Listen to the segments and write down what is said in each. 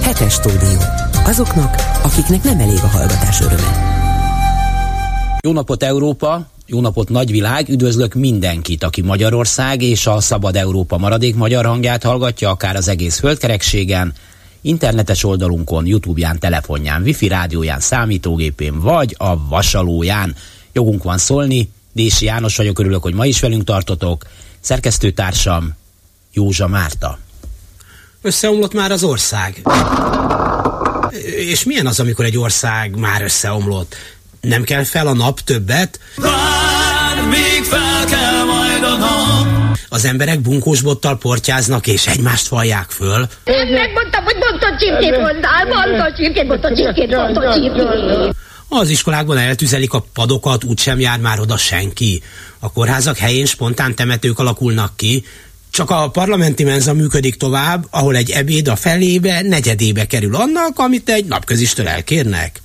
Hetes stúdió. Azoknak, akiknek nem elég a hallgatás öröme. Jó napot Európa, jó napot nagyvilág, üdvözlök mindenkit, aki Magyarország és a Szabad Európa maradék magyar hangját hallgatja, akár az egész földkerekségen, internetes oldalunkon, Youtube-ján, telefonján, wifi rádióján, számítógépén vagy a vasalóján. Jogunk van szólni, Dési János vagyok, örülök, hogy ma is velünk tartotok. Szerkesztőtársam Józsa Márta. Összeomlott már az ország. És milyen az, amikor egy ország már összeomlott? Nem kell fel a nap többet? Vár, még fel kell majd a nap. Az emberek bunkósbottal portyáznak és egymást falják föl. Én megmondtam, hogy mondta csirkét hozzá, mondta csirkét, mondta csirkét, mondta csirkét. Az iskolákban eltüzelik a padokat, úgysem jár már oda senki. A kórházak helyén spontán temetők alakulnak ki, csak a parlamenti menza működik tovább, ahol egy ebéd a felébe, negyedébe kerül annak, amit egy napközistől elkérnek.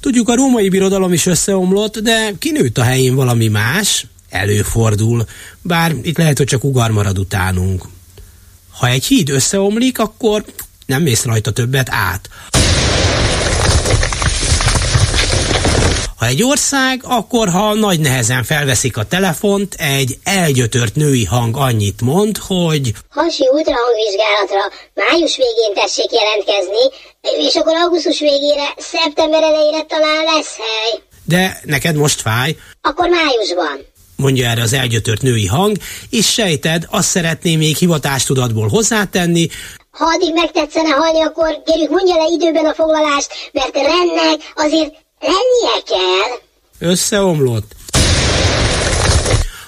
Tudjuk, a római birodalom is összeomlott, de kinőtt a helyén valami más, előfordul, bár itt lehet, hogy csak ugar marad utánunk. Ha egy híd összeomlik, akkor nem mész rajta többet át. Ha egy ország, akkor ha nagy nehezen felveszik a telefont, egy elgyötört női hang annyit mond, hogy Hasi ultrahangvizsgálatra május végén tessék jelentkezni, és akkor augusztus végére, szeptember elejére talán lesz hely. de neked most fáj, Akkor májusban. mondja erre az elgyötört női hang, és sejted, azt szeretné még hivatástudatból hozzátenni, Ha addig megtetszene halni, akkor gyerünk mondja le időben a foglalást, mert rennek azért lennie kell. összeomlott.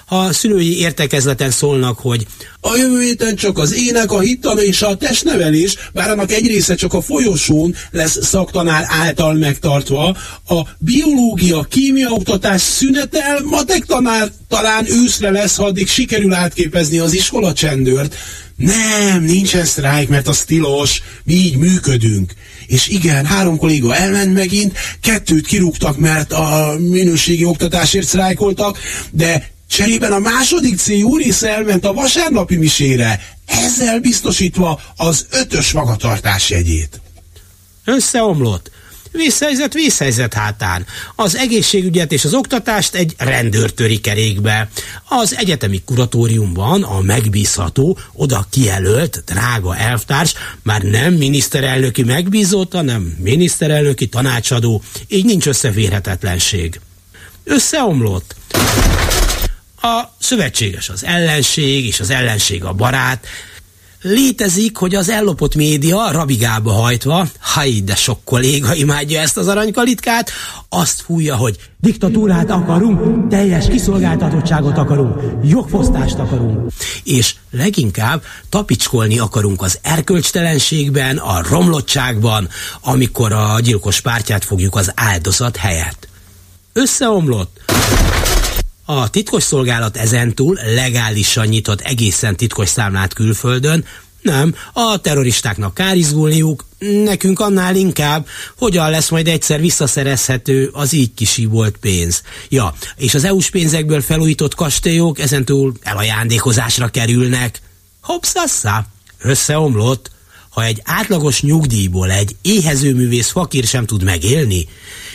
Ha a szülői értekezleten szólnak, hogy A jövő héten csak az ének, a hittan és a testnevelés, bár annak egy része csak a folyosón lesz szaktanár által megtartva, a biológia, kémia oktatás szünetel, matek tanár talán őszre lesz, ha addig sikerül átképezni az iskola csendőrt. Nem, nincsen sztrájk, mert az tilos, mi így működünk. És igen, három kolléga elment megint, kettőt kirúgtak, mert a minőségi oktatásért sztrájkoltak, de Cserében a második C része elment a vasárnapi misére, ezzel biztosítva az ötös magatartás jegyét. összeomlott. Vészhelyzet, vészhelyzet hátán. Az egészségügyet és az oktatást egy rendőr töri kerékbe. Az egyetemi kuratóriumban a megbízható, oda kijelölt, drága elvtárs már nem miniszterelnöki megbízott, hanem miniszterelnöki tanácsadó, így nincs összeférhetetlenség. Összeomlott. A szövetséges az ellenség, és az ellenség a barát. Létezik, hogy az ellopott média rabigába hajtva, haj, de sok kolléga imádja ezt az aranykalitkát, azt fújja, hogy diktatúrát akarunk, teljes kiszolgáltatottságot akarunk, jogfosztást akarunk. És leginkább tapicskolni akarunk az erkölcstelenségben, a romlottságban, amikor a gyilkos pártját fogjuk az áldozat helyett. Összeomlott. A titkosszolgálat ezentúl legálisan nyitott egészen titkos számlát külföldön, nem, a terroristáknak kár izgulniuk, nekünk annál inkább, hogyan lesz majd egyszer visszaszerezhető az így kisíbolt pénz. Ja, és az EU-s pénzekből felújított kastélyok ezentúl elajándékozásra kerülnek. Hoppszasszá, összeomlott. Ha egy átlagos nyugdíjból egy éhezőművész fakír sem tud megélni,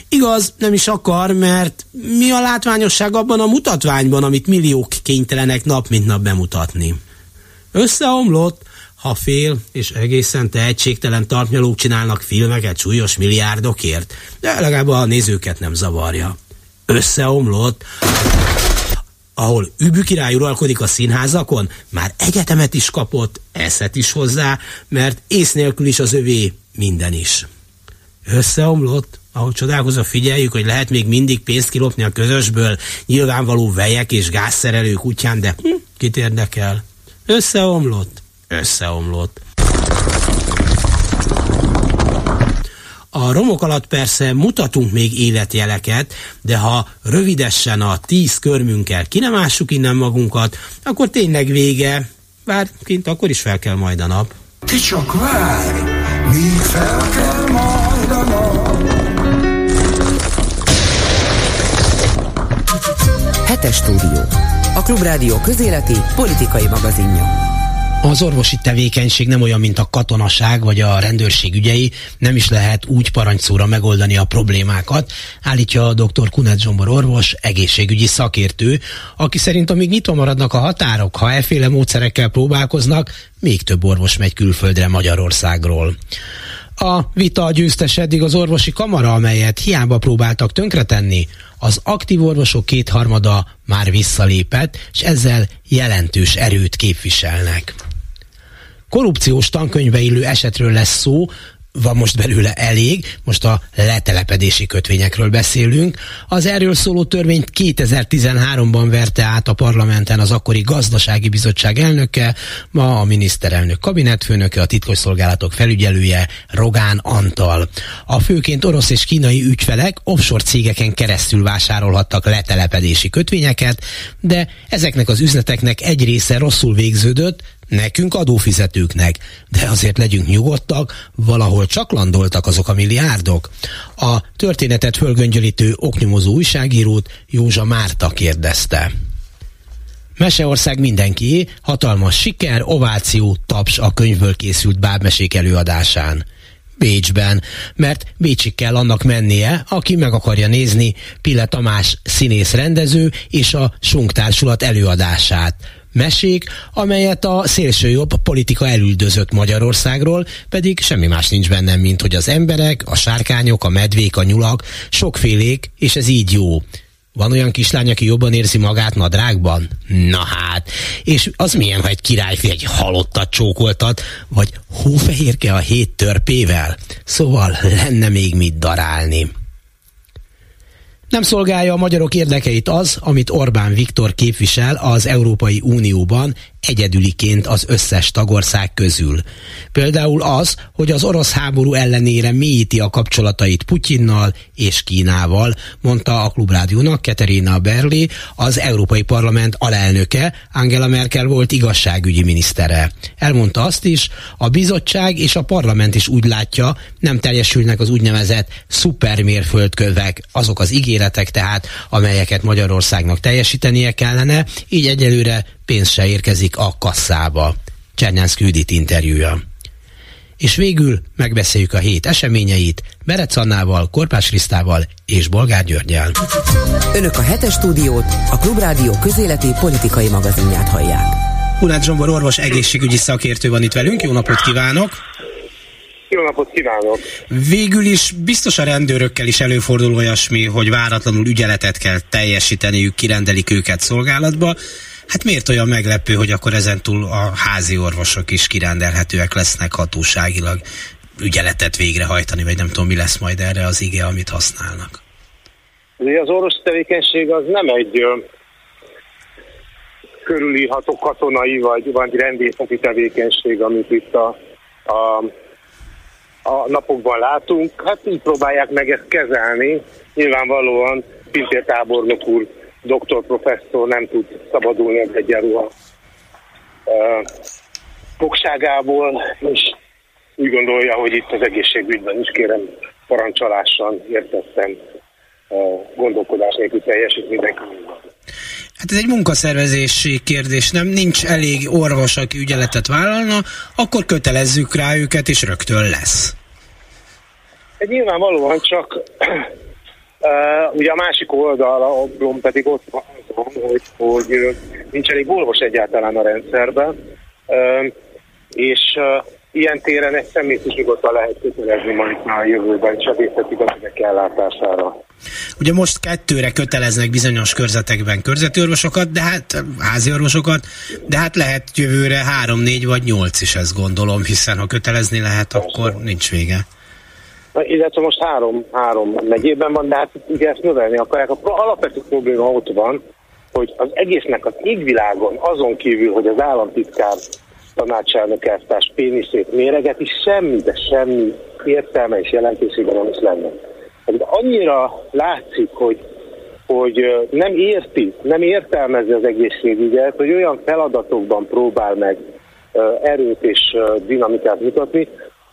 Igaz, nem is akar, mert mi a látványosság abban a mutatványban, amit milliók kénytelenek nap mint nap bemutatni? Összeomlott, ha fél és egészen tehetségtelen tartnyalók csinálnak filmeket súlyos milliárdokért, de legalább a nézőket nem zavarja. Összeomlott, ahol Übű király uralkodik a színházakon, már egyetemet is kapott, eszet is hozzá, mert ész nélkül is az övé minden is. Összeomlott, ahogy csodálkozva figyeljük, hogy lehet még mindig pénzt kilopni a közösből, nyilvánvaló vejek és gázszerelők útján, de hm, kit érdekel? Összeomlott? Összeomlott. A romok alatt persze mutatunk még életjeleket, de ha rövidesen a tíz körmünkkel ki nem ássuk innen magunkat, akkor tényleg vége, bár kint akkor is fel kell majd a nap. Te csak várj, míg fel kell majd Hetes stúdió. A Klubrádió közéleti politikai magazinja. Az orvosi tevékenység nem olyan, mint a katonaság vagy a rendőrség ügyei, nem is lehet úgy parancsszóra megoldani a problémákat, állítja a dr. Kunet Zsombor orvos, egészségügyi szakértő, aki szerint amíg nyitva maradnak a határok, ha efféle módszerekkel próbálkoznak, még több orvos megy külföldre Magyarországról. A vita győztes eddig az orvosi kamara, amelyet hiába próbáltak tönkretenni, az aktív orvosok kétharmada már visszalépett, és ezzel jelentős erőt képviselnek. Korrupciós tankönyvbe illő esetről lesz szó, van most belőle elég, most a letelepedési kötvényekről beszélünk. Az erről szóló törvényt 2013-ban verte át a parlamenten az akkori gazdasági bizottság elnöke, ma a miniszterelnök kabinetfőnöke, a titkosszolgálatok felügyelője Rogán Antal. A főként orosz és kínai ügyfelek offshore cégeken keresztül vásárolhattak letelepedési kötvényeket, de ezeknek az üzleteknek egy része rosszul végződött, Nekünk adófizetőknek, de azért legyünk nyugodtak, valahol csak landoltak azok a milliárdok. A történetet fölgöngyölítő oknyomozó újságírót Józsa Márta kérdezte. Meseország mindenki, hatalmas siker, ováció, taps a könyvből készült bábmesék előadásán. Bécsben, mert Bécsig kell annak mennie, aki meg akarja nézni Pille Tamás színész rendező és a Sunk Társulat előadását mesék, amelyet a szélsőjobb politika elüldözött Magyarországról, pedig semmi más nincs bennem, mint hogy az emberek, a sárkányok, a medvék, a nyulak, sokfélék, és ez így jó. Van olyan kislány, aki jobban érzi magát nadrágban? Na hát. És az milyen, ha egy királyfi egy halottat csókoltat, vagy hófehérke a hét törpével? Szóval lenne még mit darálni. Nem szolgálja a magyarok érdekeit az, amit Orbán Viktor képvisel az Európai Unióban egyedüliként az összes tagország közül. Például az, hogy az orosz háború ellenére mélyíti a kapcsolatait Putyinnal és Kínával, mondta a Klubrádiónak Katerina Berli, az Európai Parlament alelnöke, Angela Merkel volt igazságügyi minisztere. Elmondta azt is, a bizottság és a parlament is úgy látja, nem teljesülnek az úgynevezett szupermérföldkövek, azok az ígéretek tehát, amelyeket Magyarországnak teljesítenie kellene, így egyelőre pénz se érkezik a kasszába. Csernánszki Judit interjúja. És végül megbeszéljük a hét eseményeit Berec Annával, Korpás Krisztával és Bolgár Györgyel. Önök a hetes stúdiót, a Klubrádió közéleti politikai magazinját hallják. Hunát Zsombor orvos egészségügyi szakértő van itt velünk, jó napot kívánok! Jó napot kívánok! Végül is biztos a rendőrökkel is előfordul olyasmi, hogy váratlanul ügyeletet kell teljesíteniük, kirendelik őket szolgálatba. Hát miért olyan meglepő, hogy akkor ezentúl a házi orvosok is kirendelhetőek lesznek hatóságilag ügyeletet végrehajtani, vagy nem tudom, mi lesz majd erre az ige, amit használnak? Az orvos tevékenység az nem egy körülírható katonai vagy, vagy rendészeti tevékenység, amit itt a, a, a napokban látunk. Hát így próbálják meg ezt kezelni. Nyilvánvalóan Pintér tábornok úr doktor professzor nem tud szabadulni az egyenruha fogságából, és úgy gondolja, hogy itt az egészségügyben is kérem parancsolásan értettem gondolkodás nélkül teljesít mindenki. Hát ez egy munkaszervezési kérdés, nem? Nincs elég orvos, aki ügyeletet vállalna, akkor kötelezzük rá őket, és rögtön lesz. Egy nyilvánvalóan csak Uh, ugye a másik oldalon pedig ott van, hogy, hogy nincs elég orvos egyáltalán a rendszerben, uh, és uh, ilyen téren egy személyt is nyugodtan lehet kötelezni majd a jövőben sebészeti gazdaság ellátására. Ugye most kettőre köteleznek bizonyos körzetekben körzeti orvosokat, de hát házi orvosokat, de hát lehet jövőre három, négy vagy nyolc is ezt gondolom, hiszen ha kötelezni lehet, akkor nincs vége illetve most három, három megyében van, de hát ugye ezt növelni akarják. A alapvető probléma ott van, hogy az egésznek az égvilágon, azon kívül, hogy az államtitkár tanácselnök elvtárs péniszét méreget, is semmi, de semmi értelme és jelentősége nem is lenne. De annyira látszik, hogy, hogy nem érti, nem értelmezi az egészségügyet, hogy olyan feladatokban próbál meg erőt és dinamikát mutatni,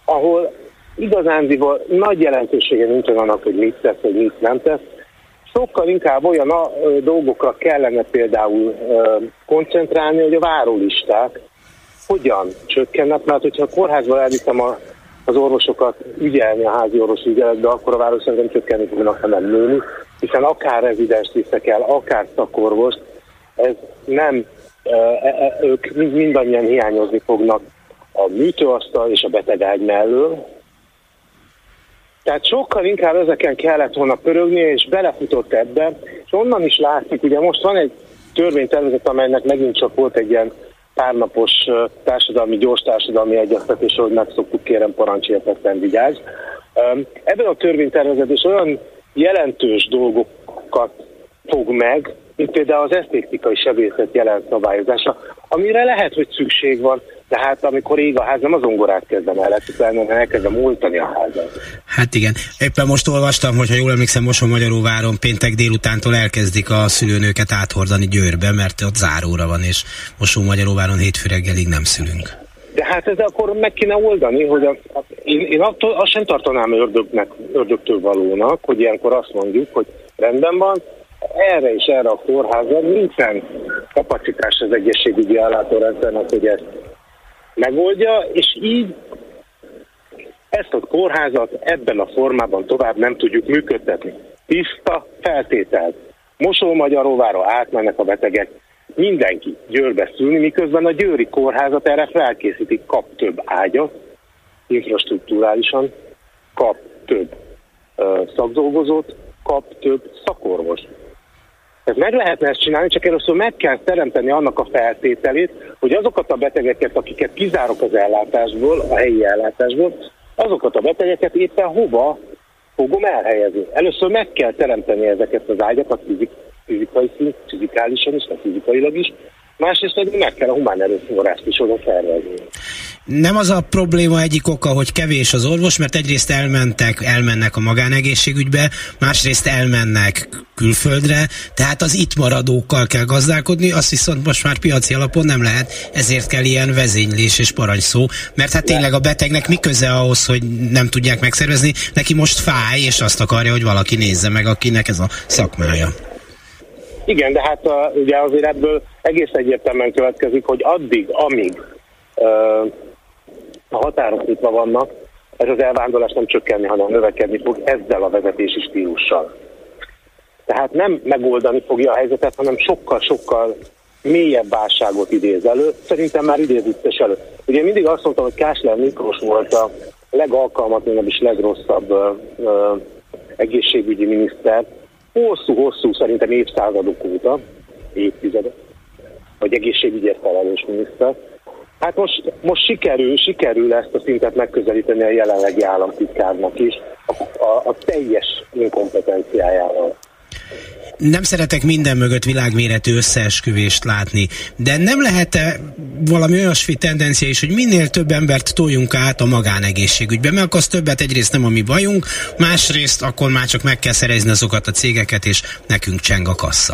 ahol igazándiból nagy jelentősége nincsen annak, hogy mit tesz, hogy mit nem tesz. Sokkal inkább olyan a, ö, dolgokra kellene például koncentrálni, hogy a várólisták hogyan csökkennek, mert hogyha a kórházba elviszem a, az orvosokat ügyelni a házi orvos ügyeletbe, akkor a város szerintem csökkenni fognak, hanem nőni, hiszen akár rezidens viszek el, akár szakorvos, ez nem, e, e, ők mindannyian hiányozni fognak a műtőasztal és a betegágy mellől, tehát sokkal inkább ezeken kellett volna pörögni, és belefutott ebbe, és onnan is látszik, ugye most van egy törvénytervezet, amelynek megint csak volt egy ilyen párnapos társadalmi, gyors társadalmi egyeztetés, hogy megszoktuk, kérem parancsértetlen vigyázz. Ebben a törvénytervezet is olyan jelentős dolgokat fog meg, mint például az esztétikai sebészet jelent szabályozása, amire lehet, hogy szükség van, de hát amikor ég a ház, nem az ongorát kezdem el, hanem elkezdem múltani a házat. Hát igen. Éppen most olvastam, hogy ha jól emlékszem, Moson Magyaróváron péntek délutántól elkezdik a szülőnőket áthordani Győrbe, mert ott záróra van, és Moson Magyaróváron hétfő reggelig nem szülünk. De hát ez akkor meg kéne oldani, hogy a, a, én, én attól, azt sem tartanám ördögnek, ördögtől valónak, hogy ilyenkor azt mondjuk, hogy rendben van, erre és erre a kórházra nincsen kapacitás az egészségügyi ellátórendszernek, hogy ezt megoldja, és így ezt a kórházat ebben a formában tovább nem tudjuk működtetni. Tiszta feltétel. Mosó-Magyaróvára átmennek a betegek, mindenki Győrbe szülni, miközben a Győri kórházat erre felkészítik, kap több ágyat, infrastruktúrálisan, kap több uh, szakdolgozót, kap több szakorvos. Tehát meg lehetne ezt csinálni, csak először meg kell teremteni annak a feltételét, hogy azokat a betegeket, akiket kizárok az ellátásból, a helyi ellátásból, azokat a betegeket éppen hova fogom elhelyezni. Először meg kell teremteni ezeket az ágyakat fizik, fizikai szint, fizikálisan is, vagy fizikailag is, másrészt pedig meg kell a humán erőforrást is oda szervezni. Nem az a probléma egyik oka, hogy kevés az orvos, mert egyrészt elmentek, elmennek a magánegészségügybe, másrészt elmennek külföldre, tehát az itt maradókkal kell gazdálkodni, azt viszont most már piaci alapon nem lehet, ezért kell ilyen vezénylés és parancsszó, mert hát tényleg a betegnek mi köze ahhoz, hogy nem tudják megszervezni, neki most fáj, és azt akarja, hogy valaki nézze meg, akinek ez a szakmája. Igen, de hát uh, ugye azért ebből egész egyértelműen következik, hogy addig, amíg uh, a határok nyitva vannak, ez az elvándorlás nem csökkenni, hanem növekedni fog ezzel a vezetési stílussal. Tehát nem megoldani fogja a helyzetet, hanem sokkal-sokkal mélyebb válságot idéz elő. Szerintem már idézett is elő. Ugye mindig azt mondtam, hogy Kásler Miklós volt a legalkalmatlanabb és legrosszabb uh, uh, egészségügyi miniszter. Hosszú-hosszú, szerintem évszázadok óta, évtizedek, vagy egészségügyért felelős miniszter. Hát most, most sikerül, sikerül ezt a szintet megközelíteni a jelenlegi államtitkárnak is, a, a, teljes inkompetenciájával. Nem szeretek minden mögött világméretű összeesküvést látni, de nem lehet-e valami olyasmi tendencia is, hogy minél több embert toljunk át a magánegészségügybe, mert akkor az többet egyrészt nem a mi bajunk, másrészt akkor már csak meg kell szerezni azokat a cégeket, és nekünk cseng a kassa.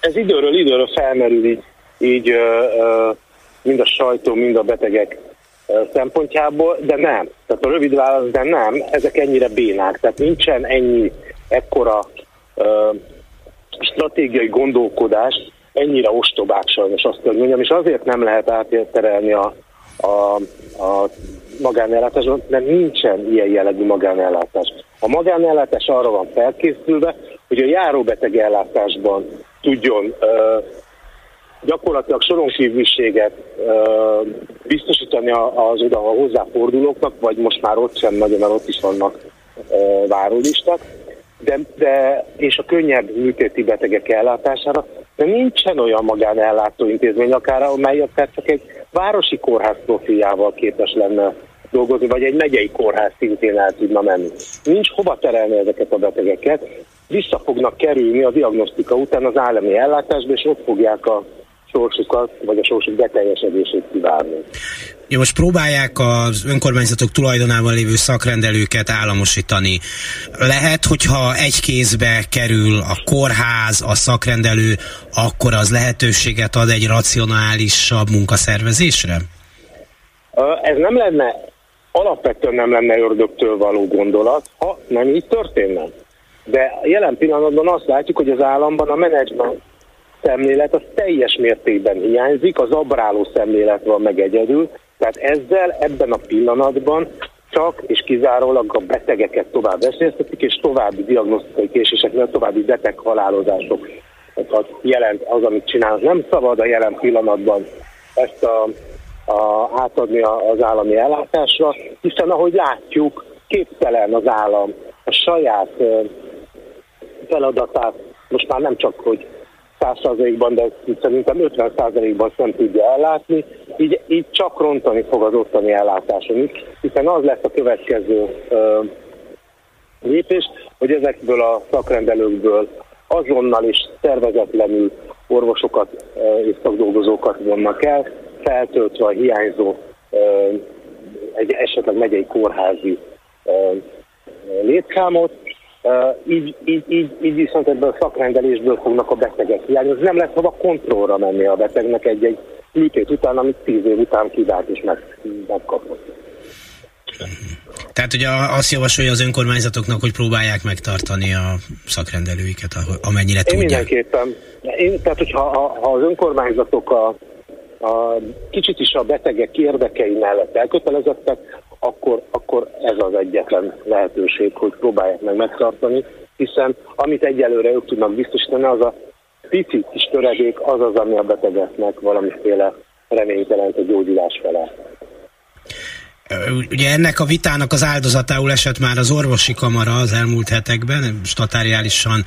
Ez időről időről felmerül így, így ö, ö, mind a sajtó, mind a betegek szempontjából, de nem. Tehát a rövid válasz, de nem, ezek ennyire bénák. Tehát nincsen ennyi, ekkora uh, stratégiai gondolkodás, ennyire ostobák sajnos azt kell mondjam, és azért nem lehet átterelni a, a, a magánellátásban, mert nincsen ilyen jellegű magánellátás. A magánellátás arra van felkészülve, hogy a járóbeteg ellátásban tudjon uh, gyakorlatilag soronkívülséget uh, biztosítani az oda a hozzáfordulóknak, vagy most már ott sem nagyon, mert ott is vannak várólisták, de, de, és a könnyebb műtéti betegek ellátására, de nincsen olyan magánellátó intézmény, akár amely akár csak egy városi kórház profiljával képes lenne dolgozni, vagy egy megyei kórház szintén el tudna menni. Nincs hova terelni ezeket a betegeket, vissza fognak kerülni a diagnosztika után az állami ellátásba, és ott fogják a sorsukat, vagy a sorsuk beteljesedését kivárni. Ja, most próbálják az önkormányzatok tulajdonában lévő szakrendelőket államosítani. Lehet, hogyha egy kézbe kerül a kórház, a szakrendelő, akkor az lehetőséget ad egy racionálisabb munkaszervezésre? Ez nem lenne, alapvetően nem lenne ördögtől való gondolat, ha nem így történne. De jelen pillanatban azt látjuk, hogy az államban a menedzsment szemlélet az teljes mértékben hiányzik, az abráló szemlélet van meg egyedül, tehát ezzel ebben a pillanatban csak és kizárólag a betegeket tovább veszélyeztetik, és további diagnosztikai késéseknél további beteg halálozásokat jelent az, amit csinál. Nem szabad a jelen pillanatban ezt a, a, átadni az állami ellátásra, hiszen ahogy látjuk, képtelen az állam a saját feladatát most már nem csak, hogy 100%-ban, de szerintem 50%-ban sem tudja ellátni, így, így csak rontani fog az ottani ellátáson is, hiszen az lesz a következő ö, lépés, hogy ezekből a szakrendelőkből azonnal és szervezetlenül orvosokat ö, és szakdolgozókat vonnak el, feltöltve a hiányzó ö, egy esetleg megyei kórházi ö, létszámot, így, így, így, így viszont ebből a szakrendelésből fognak a betegek hiányozni. Nem lesz hova kontrollra menni a betegnek egy-egy műtét után, amit tíz év után kivált és meg, megkapott. Tehát ugye azt javasolja az önkormányzatoknak, hogy próbálják megtartani a szakrendelőiket, amennyire Én tudják. mindenképpen. Én, tehát, hogyha ha, ha az önkormányzatok a, a, kicsit is a betegek érdekei mellett elkötelezettek, akkor, akkor ez az egyetlen lehetőség, hogy próbálják meg megtartani, hiszen amit egyelőre ők tudnak biztosítani, az a pici kis töredék az az, ami a betegeknek valamiféle reményt jelent a gyógyulás fele. Ugye ennek a vitának az áldozatául esett már az orvosi kamara az elmúlt hetekben, statáriálisan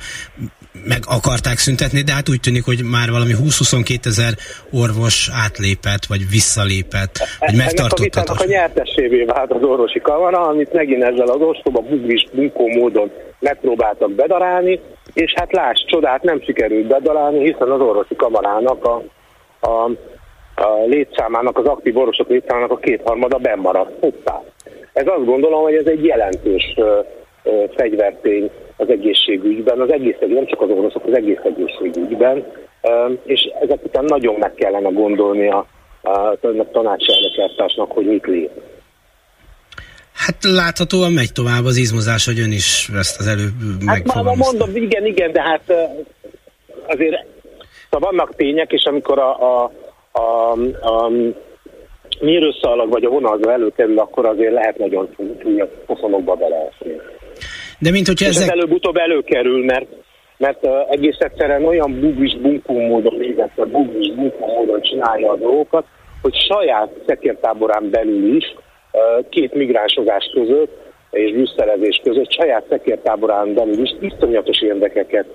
meg akarták szüntetni, de hát úgy tűnik, hogy már valami 20-22 ezer orvos átlépett, vagy visszalépett, vagy megtartottatott. Ennek a nyertessévé vált az orvosi kamara, amit megint ezzel az ostoba bugris bunkó módon megpróbáltak bedarálni, és hát láss, csodát nem sikerült bedarálni, hiszen az orvosi kamarának a, a a létszámának, az aktív orvosok létszámának a kétharmada bennmaradt. Hoppá. Ez azt gondolom, hogy ez egy jelentős fegyvertény az egészségügyben, az egész, nem csak az orvosok, az egész egészségügyben, és ezek után nagyon meg kellene gondolni a, a, a hogy mit lép. Hát láthatóan megy tovább az izmozás, hogy ön is ezt az előbb Hát már mondom, igen, igen, de hát azért szóval vannak tények, és amikor a, a a, a mérőszalag vagy a vonalzó előkerül, akkor azért lehet nagyon csúnya poszonokba beleesni. De mint hogyha ezek... ez előbb-utóbb előkerül, mert, mert uh, egész egyszerűen olyan bugis bunkó módon végezte, bugis bunkó módon csinálja a dolgokat, hogy saját szekértáborán belül is uh, két migránsozás között és brüsszelezés között saját szekértáborán belül is iszonyatos érdekeket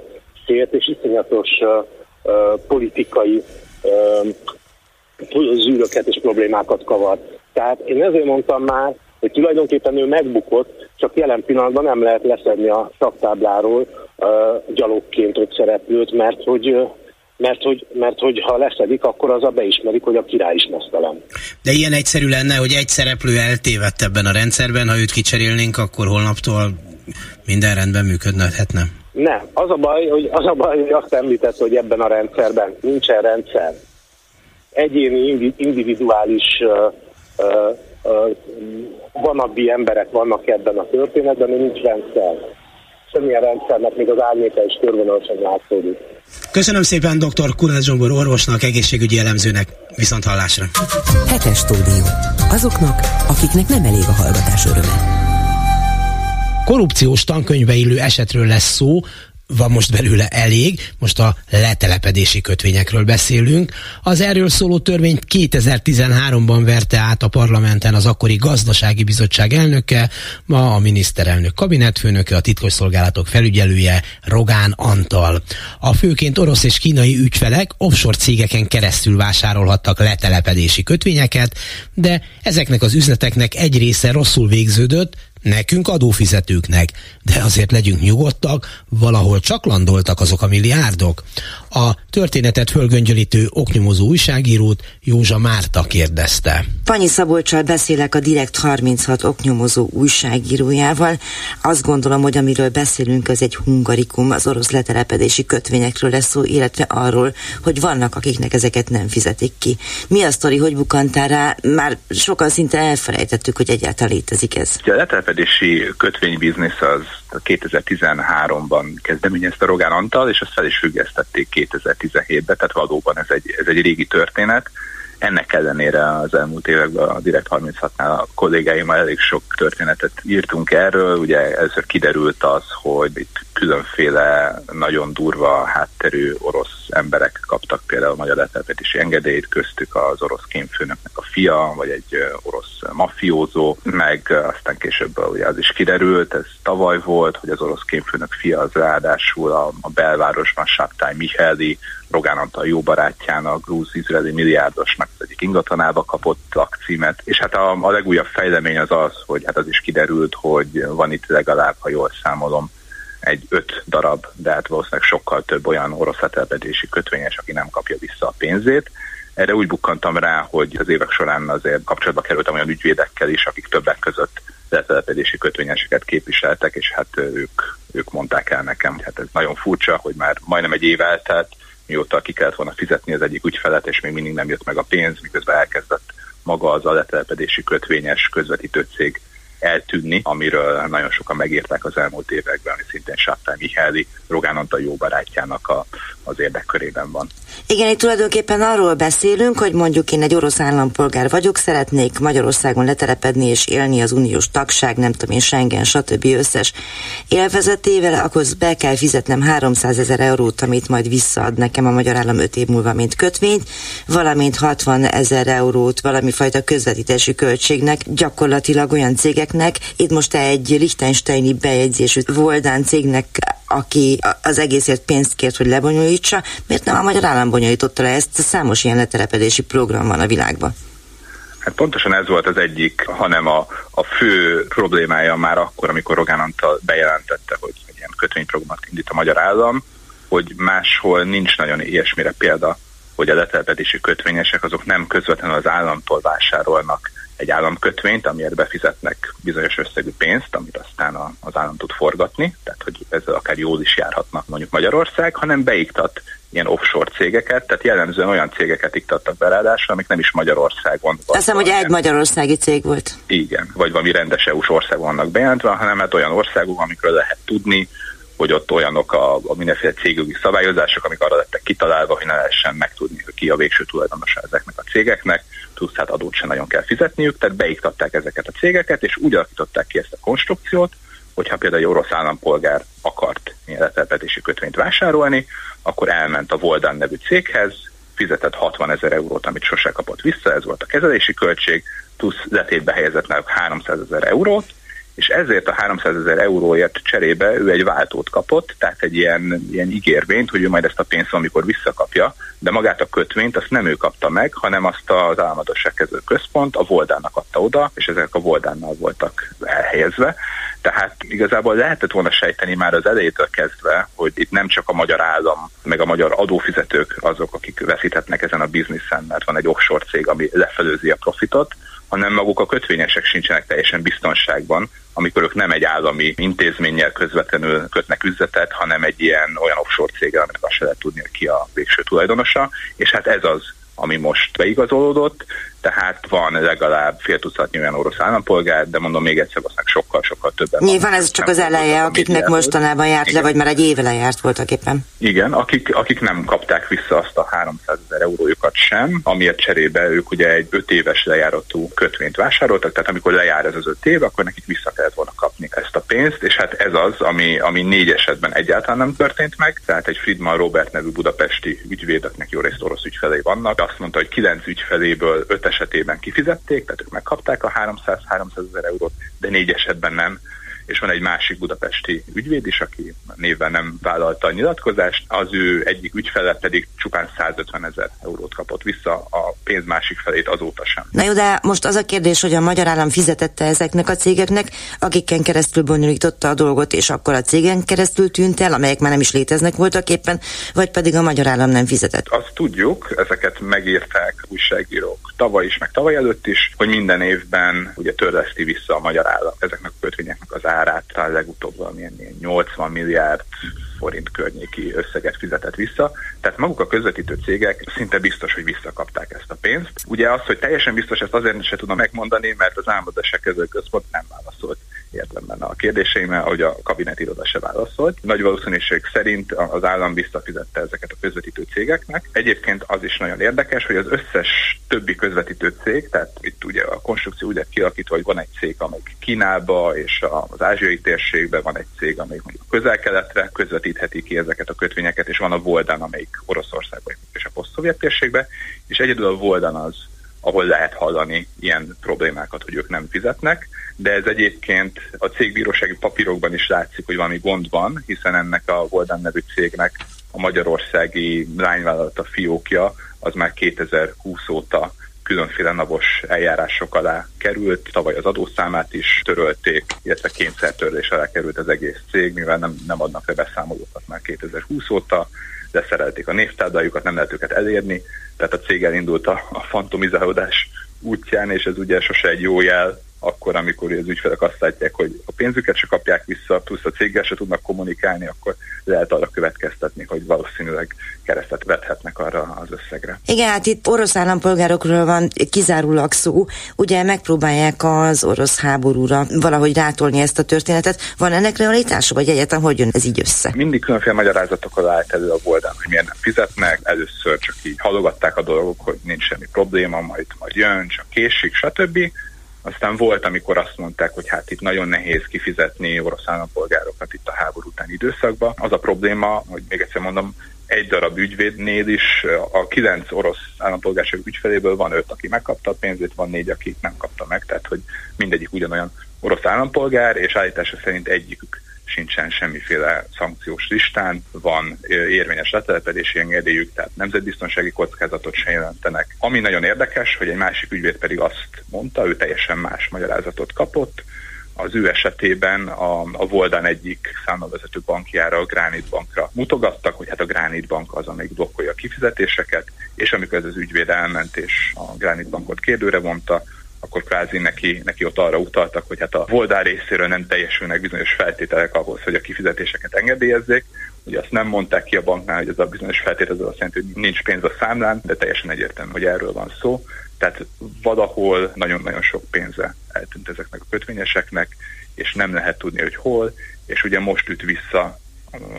szért, és iszonyatos uh, uh, politikai uh, zűröket és problémákat kavar. Tehát én ezért mondtam már, hogy tulajdonképpen ő megbukott, csak jelen pillanatban nem lehet leszedni a szaktábláról uh, gyalogként ott szereplőt, mert hogy mert hogy, mert hogy ha leszedik, akkor az a beismerik, hogy a király is mesztelen. De ilyen egyszerű lenne, hogy egy szereplő eltévedt ebben a rendszerben, ha őt kicserélnénk, akkor holnaptól minden rendben működhetne? Nem. Az a baj, hogy, az a baj, hogy azt említett, hogy ebben a rendszerben nincsen rendszer egyéni, individuális vanabbi emberek vannak ebben a történetben, de nincs rendszer. Semmilyen rendszernek még az árnyéka és körvonal látszódik. Köszönöm szépen dr. Kurász Zsombor orvosnak, egészségügyi elemzőnek, viszont hallásra. Hetes stúdió. Azoknak, akiknek nem elég a hallgatás öröme. Korrupciós tankönyvbe illő esetről lesz szó, van most belőle elég, most a letelepedési kötvényekről beszélünk. Az erről szóló törvényt 2013-ban verte át a parlamenten az akkori gazdasági bizottság elnöke, ma a miniszterelnök kabinetfőnöke, a titkosszolgálatok felügyelője Rogán Antal. A főként orosz és kínai ügyfelek offshore cégeken keresztül vásárolhattak letelepedési kötvényeket, de ezeknek az üzleteknek egy része rosszul végződött, nekünk adófizetőknek, de azért legyünk nyugodtak, valahol csak landoltak azok a milliárdok. A történetet fölgöngyölítő oknyomozó újságírót Józsa Márta kérdezte. Panyi Szabolcsal beszélek a Direkt 36 oknyomozó újságírójával. Azt gondolom, hogy amiről beszélünk, az egy hungarikum, az orosz letelepedési kötvényekről lesz szó, illetve arról, hogy vannak, akiknek ezeket nem fizetik ki. Mi a sztori, hogy bukantál rá? Már sokan szinte elfelejtettük, hogy egyáltalán létezik ez. A letelepedési kötvénybiznisz az 2013-ban kezdeményezte Rogán Antal, és azt fel is függesztették 2017-ben, tehát valóban ez egy, ez egy régi történet. Ennek ellenére az elmúlt években a Direkt 36-nál a kollégáimmal elég sok történetet írtunk erről. Ugye először kiderült az, hogy itt különféle nagyon durva hátterű orosz emberek kaptak például magyar letelepítési engedélyt, köztük az orosz kémfőnöknek a fia, vagy egy orosz mafiózó, meg aztán később ugye az is kiderült, ez tavaly volt, hogy az orosz kémfőnök fia az ráadásul a, a belvárosban Saptály Mihály Rogán Antal jó barátjának, grúz-izraeli milliárdosnak az egyik ingatlanába kapott lakcímet, és hát a, a legújabb fejlemény az az, hogy hát az is kiderült, hogy van itt legalább, ha jól számolom, egy öt darab, de hát valószínűleg sokkal több olyan orosz letelepedési kötvényes, aki nem kapja vissza a pénzét. Erre úgy bukkantam rá, hogy az évek során azért kapcsolatba kerültem olyan ügyvédekkel is, akik többek között letelepedési kötvényeseket képviseltek, és hát ők, ők mondták el nekem, hát ez nagyon furcsa, hogy már majdnem egy év eltelt, mióta ki kellett volna fizetni az egyik ügyfelet, és még mindig nem jött meg a pénz, miközben elkezdett maga az a letelepedési kötvényes közvetítő cég eltűnni, amiről nagyon sokan megírták az elmúlt években, ami szintén Sáttán Mihály, Rogán Antal jó barátjának a, az érdekkörében van. Igen, itt tulajdonképpen arról beszélünk, hogy mondjuk én egy orosz állampolgár vagyok, szeretnék Magyarországon letelepedni és élni az uniós tagság, nem tudom én, Schengen, stb. összes élvezetével, akkor be kell fizetnem 300 ezer eurót, amit majd visszaad nekem a magyar állam 5 év múlva, mint kötvényt, valamint 60 ezer eurót valami fajta közvetítési költségnek, gyakorlatilag olyan cégeknek, itt most egy Liechtensteini bejegyzésű Voldán cégnek aki az egészért pénzt kért, hogy lebonyolítsa, miért nem a magyar állam bonyolította le ezt? Számos ilyen letelepedési program van a világban. Hát pontosan ez volt az egyik, hanem a, a fő problémája már akkor, amikor Rogán Antal bejelentette, hogy egy ilyen kötvényprogramot indít a magyar állam, hogy máshol nincs nagyon ilyesmire példa, hogy a letelepedési kötvényesek azok nem közvetlenül az államtól vásárolnak egy államkötvényt, amiért befizetnek bizonyos összegű pénzt, amit aztán az állam tud forgatni, tehát hogy ezzel akár jól is járhatnak mondjuk Magyarország, hanem beiktat ilyen offshore cégeket, tehát jellemzően olyan cégeket iktattak be ráadásul, amik nem is Magyarországon. Azt hiszem, hogy egy magyarországi cég volt. Igen, vagy valami rendes EU-s országban vannak bejelentve, hanem hát olyan országok, amikről lehet tudni, hogy ott olyanok a, a mindenféle cégjogi szabályozások, amik arra lettek kitalálva, hogy ne lehessen megtudni, hogy ki a végső tulajdonosa ezeknek a cégeknek, plusz hát adót sem nagyon kell fizetniük, tehát beiktatták ezeket a cégeket, és úgy alakították ki ezt a konstrukciót, hogyha például egy orosz állampolgár akart ilyen kötvényt vásárolni, akkor elment a Voldan nevű céghez, fizetett 60 ezer eurót, amit sose kapott vissza, ez volt a kezelési költség, plusz letétbe helyezett náluk 300 ezer eurót, és ezért a 300 ezer euróért cserébe ő egy váltót kapott, tehát egy ilyen, ilyen ígérvényt, hogy ő majd ezt a pénzt amikor visszakapja, de magát a kötvényt azt nem ő kapta meg, hanem azt az államadosságkező központ a Voldának adta oda, és ezek a Voldánnal voltak elhelyezve. Tehát igazából lehetett volna sejteni már az elejétől kezdve, hogy itt nem csak a magyar állam, meg a magyar adófizetők azok, akik veszíthetnek ezen a bizniszen, mert van egy offshore cég, ami lefelőzi a profitot, hanem maguk a kötvényesek sincsenek teljesen biztonságban, amikor ők nem egy állami intézménnyel közvetlenül kötnek üzletet, hanem egy ilyen olyan offshore céggel, aminek azt se lehet tudni, ki a végső tulajdonosa, és hát ez az, ami most beigazolódott, tehát van legalább fél tucatnyi olyan orosz állampolgár, de mondom még egyszer, aztán sokkal-sokkal többen. Nyilván ez csak az eleje, akiknek mostanában járt Igen. le, vagy már egy éve lejárt voltak éppen. Igen, akik, akik nem kapták vissza azt a 300 ezer eurójukat sem, amiért cserébe ők ugye egy 5 éves lejáratú kötvényt vásároltak, tehát amikor lejár ez az 5 év, akkor nekik vissza kellett volna kapni ezt a pénzt, és hát ez az, ami, ami négy esetben egyáltalán nem történt meg, tehát egy Friedman Robert nevű budapesti ügyvéd, akinek jó részt orosz ügyfelei vannak, azt mondta, hogy kilenc ügyfeléből öt esetében kifizették, tehát ők megkapták a 300-300 ezer eurót, de négy esetben nem és van egy másik budapesti ügyvéd is, aki névvel nem vállalta a nyilatkozást, az ő egyik ügyfele pedig csupán 150 ezer eurót kapott vissza, a pénz másik felét azóta sem. Na jó, de most az a kérdés, hogy a magyar állam fizetette ezeknek a cégeknek, akiken keresztül bonyolította a dolgot, és akkor a cégen keresztül tűnt el, amelyek már nem is léteznek voltak éppen, vagy pedig a magyar állam nem fizetett? Azt tudjuk, ezeket megírták újságírók tavaly is, meg tavaly előtt is, hogy minden évben ugye törleszti vissza a magyar állam ezeknek a kötvényeknek az árát, talán legutóbb valamilyen 80 milliárd forint környéki összeget fizetett vissza. Tehát maguk a közvetítő cégek szinte biztos, hogy visszakapták ezt a pénzt. Ugye az, hogy teljesen biztos, ezt azért se tudom megmondani, mert az álmodásság között központ nem válaszolt értem a kérdéseimmel, hogy a kabinet iroda se válaszolt. Nagy valószínűség szerint az állam visszafizette ezeket a közvetítő cégeknek. Egyébként az is nagyon érdekes, hogy az összes többi közvetítő cég, tehát itt ugye a konstrukció úgy lett kialakítva, hogy van egy cég, amelyik Kínába és az ázsiai térségben, van egy cég, amelyik mondjuk közel-keletre közvetítheti ki ezeket a kötvényeket, és van a Voldan, amelyik Oroszországban és a poszt térségbe, és egyedül a Voldan az, ahol lehet hallani ilyen problémákat, hogy ők nem fizetnek, de ez egyébként a cégbírósági papírokban is látszik, hogy valami gond van, hiszen ennek a Voldan nevű cégnek a magyarországi lányvállalata fiókja az már 2020 óta különféle napos eljárások alá került, tavaly az adószámát is törölték, illetve kényszertörlés alá került az egész cég, mivel nem, nem adnak le beszámolókat már 2020 óta, leszerelték a névtárdájukat, nem lehet őket elérni, tehát a cég elindult a, a fantomizálódás útján, és ez ugye sose egy jó jel akkor, amikor az ügyfelek azt látják, hogy a pénzüket se kapják vissza, plusz a céggel se tudnak kommunikálni, akkor lehet arra következtetni, hogy valószínűleg keresztet vethetnek arra az összegre. Igen, hát itt orosz állampolgárokról van kizárólag szó. Ugye megpróbálják az orosz háborúra valahogy rátolni ezt a történetet. Van ennek realitása, vagy egyáltalán hogy jön ez így össze? Mindig különféle magyarázatokkal állt elő a Voldán, hogy miért nem fizetnek. Először csak így halogatták a dolgok, hogy nincs semmi probléma, majd, majd jön, csak késik, stb aztán volt, amikor azt mondták, hogy hát itt nagyon nehéz kifizetni orosz állampolgárokat itt a háború utáni időszakban. Az a probléma, hogy még egyszer mondom, egy darab ügyvédnél is a kilenc orosz állampolgárság ügyfeléből van öt, aki megkapta a pénzét, van négy, aki nem kapta meg, tehát hogy mindegyik ugyanolyan orosz állampolgár, és állítása szerint egyikük sincsen semmiféle szankciós listán, van érvényes letelepedési engedélyük, tehát nemzetbiztonsági kockázatot se jelentenek. Ami nagyon érdekes, hogy egy másik ügyvéd pedig azt mondta, ő teljesen más magyarázatot kapott, az ő esetében a, a Voldan egyik számlavezető bankjára, a Granit Bankra mutogattak, hogy hát a Granit Bank az, amelyik blokkolja a kifizetéseket, és amikor ez az ügyvéd elment és a Granit Bankot kérdőre vonta, akkor kvázi neki, neki ott arra utaltak, hogy hát a Voldár részéről nem teljesülnek bizonyos feltételek ahhoz, hogy a kifizetéseket engedélyezzék. Ugye azt nem mondták ki a banknál, hogy ez a bizonyos feltétel az azt jelenti, hogy nincs pénz a számlán, de teljesen egyértelmű, hogy erről van szó. Tehát valahol nagyon-nagyon sok pénze eltűnt ezeknek a kötvényeseknek, és nem lehet tudni, hogy hol, és ugye most üt vissza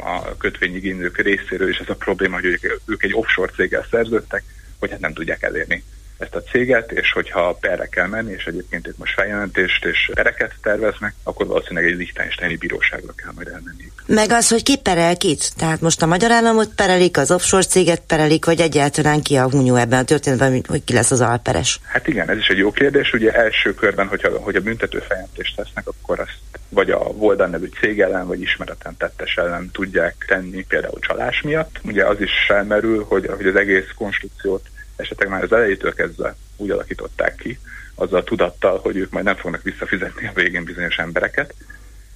a kötvényigénylők részéről, és ez a probléma, hogy ők egy offshore céggel szerződtek, hogy hát nem tudják elérni ezt a céget, és hogyha perre kell menni, és egyébként itt most feljelentést és pereket terveznek, akkor valószínűleg egy Liechtensteini bíróságra kell majd elmenni. Meg az, hogy ki perel kit? Tehát most a magyar államot perelik, az offshore céget perelik, vagy egyáltalán ki a hunyó ebben a történetben, hogy ki lesz az alperes? Hát igen, ez is egy jó kérdés. Ugye első körben, hogyha, hogy a büntető feljelentést tesznek, akkor ezt vagy a Voldan nevű cég ellen, vagy ismereten tettes ellen tudják tenni, például csalás miatt. Ugye az is felmerül, hogy, hogy az egész konstrukciót esetleg már az elejétől kezdve úgy alakították ki, azzal a tudattal, hogy ők majd nem fognak visszafizetni a végén bizonyos embereket,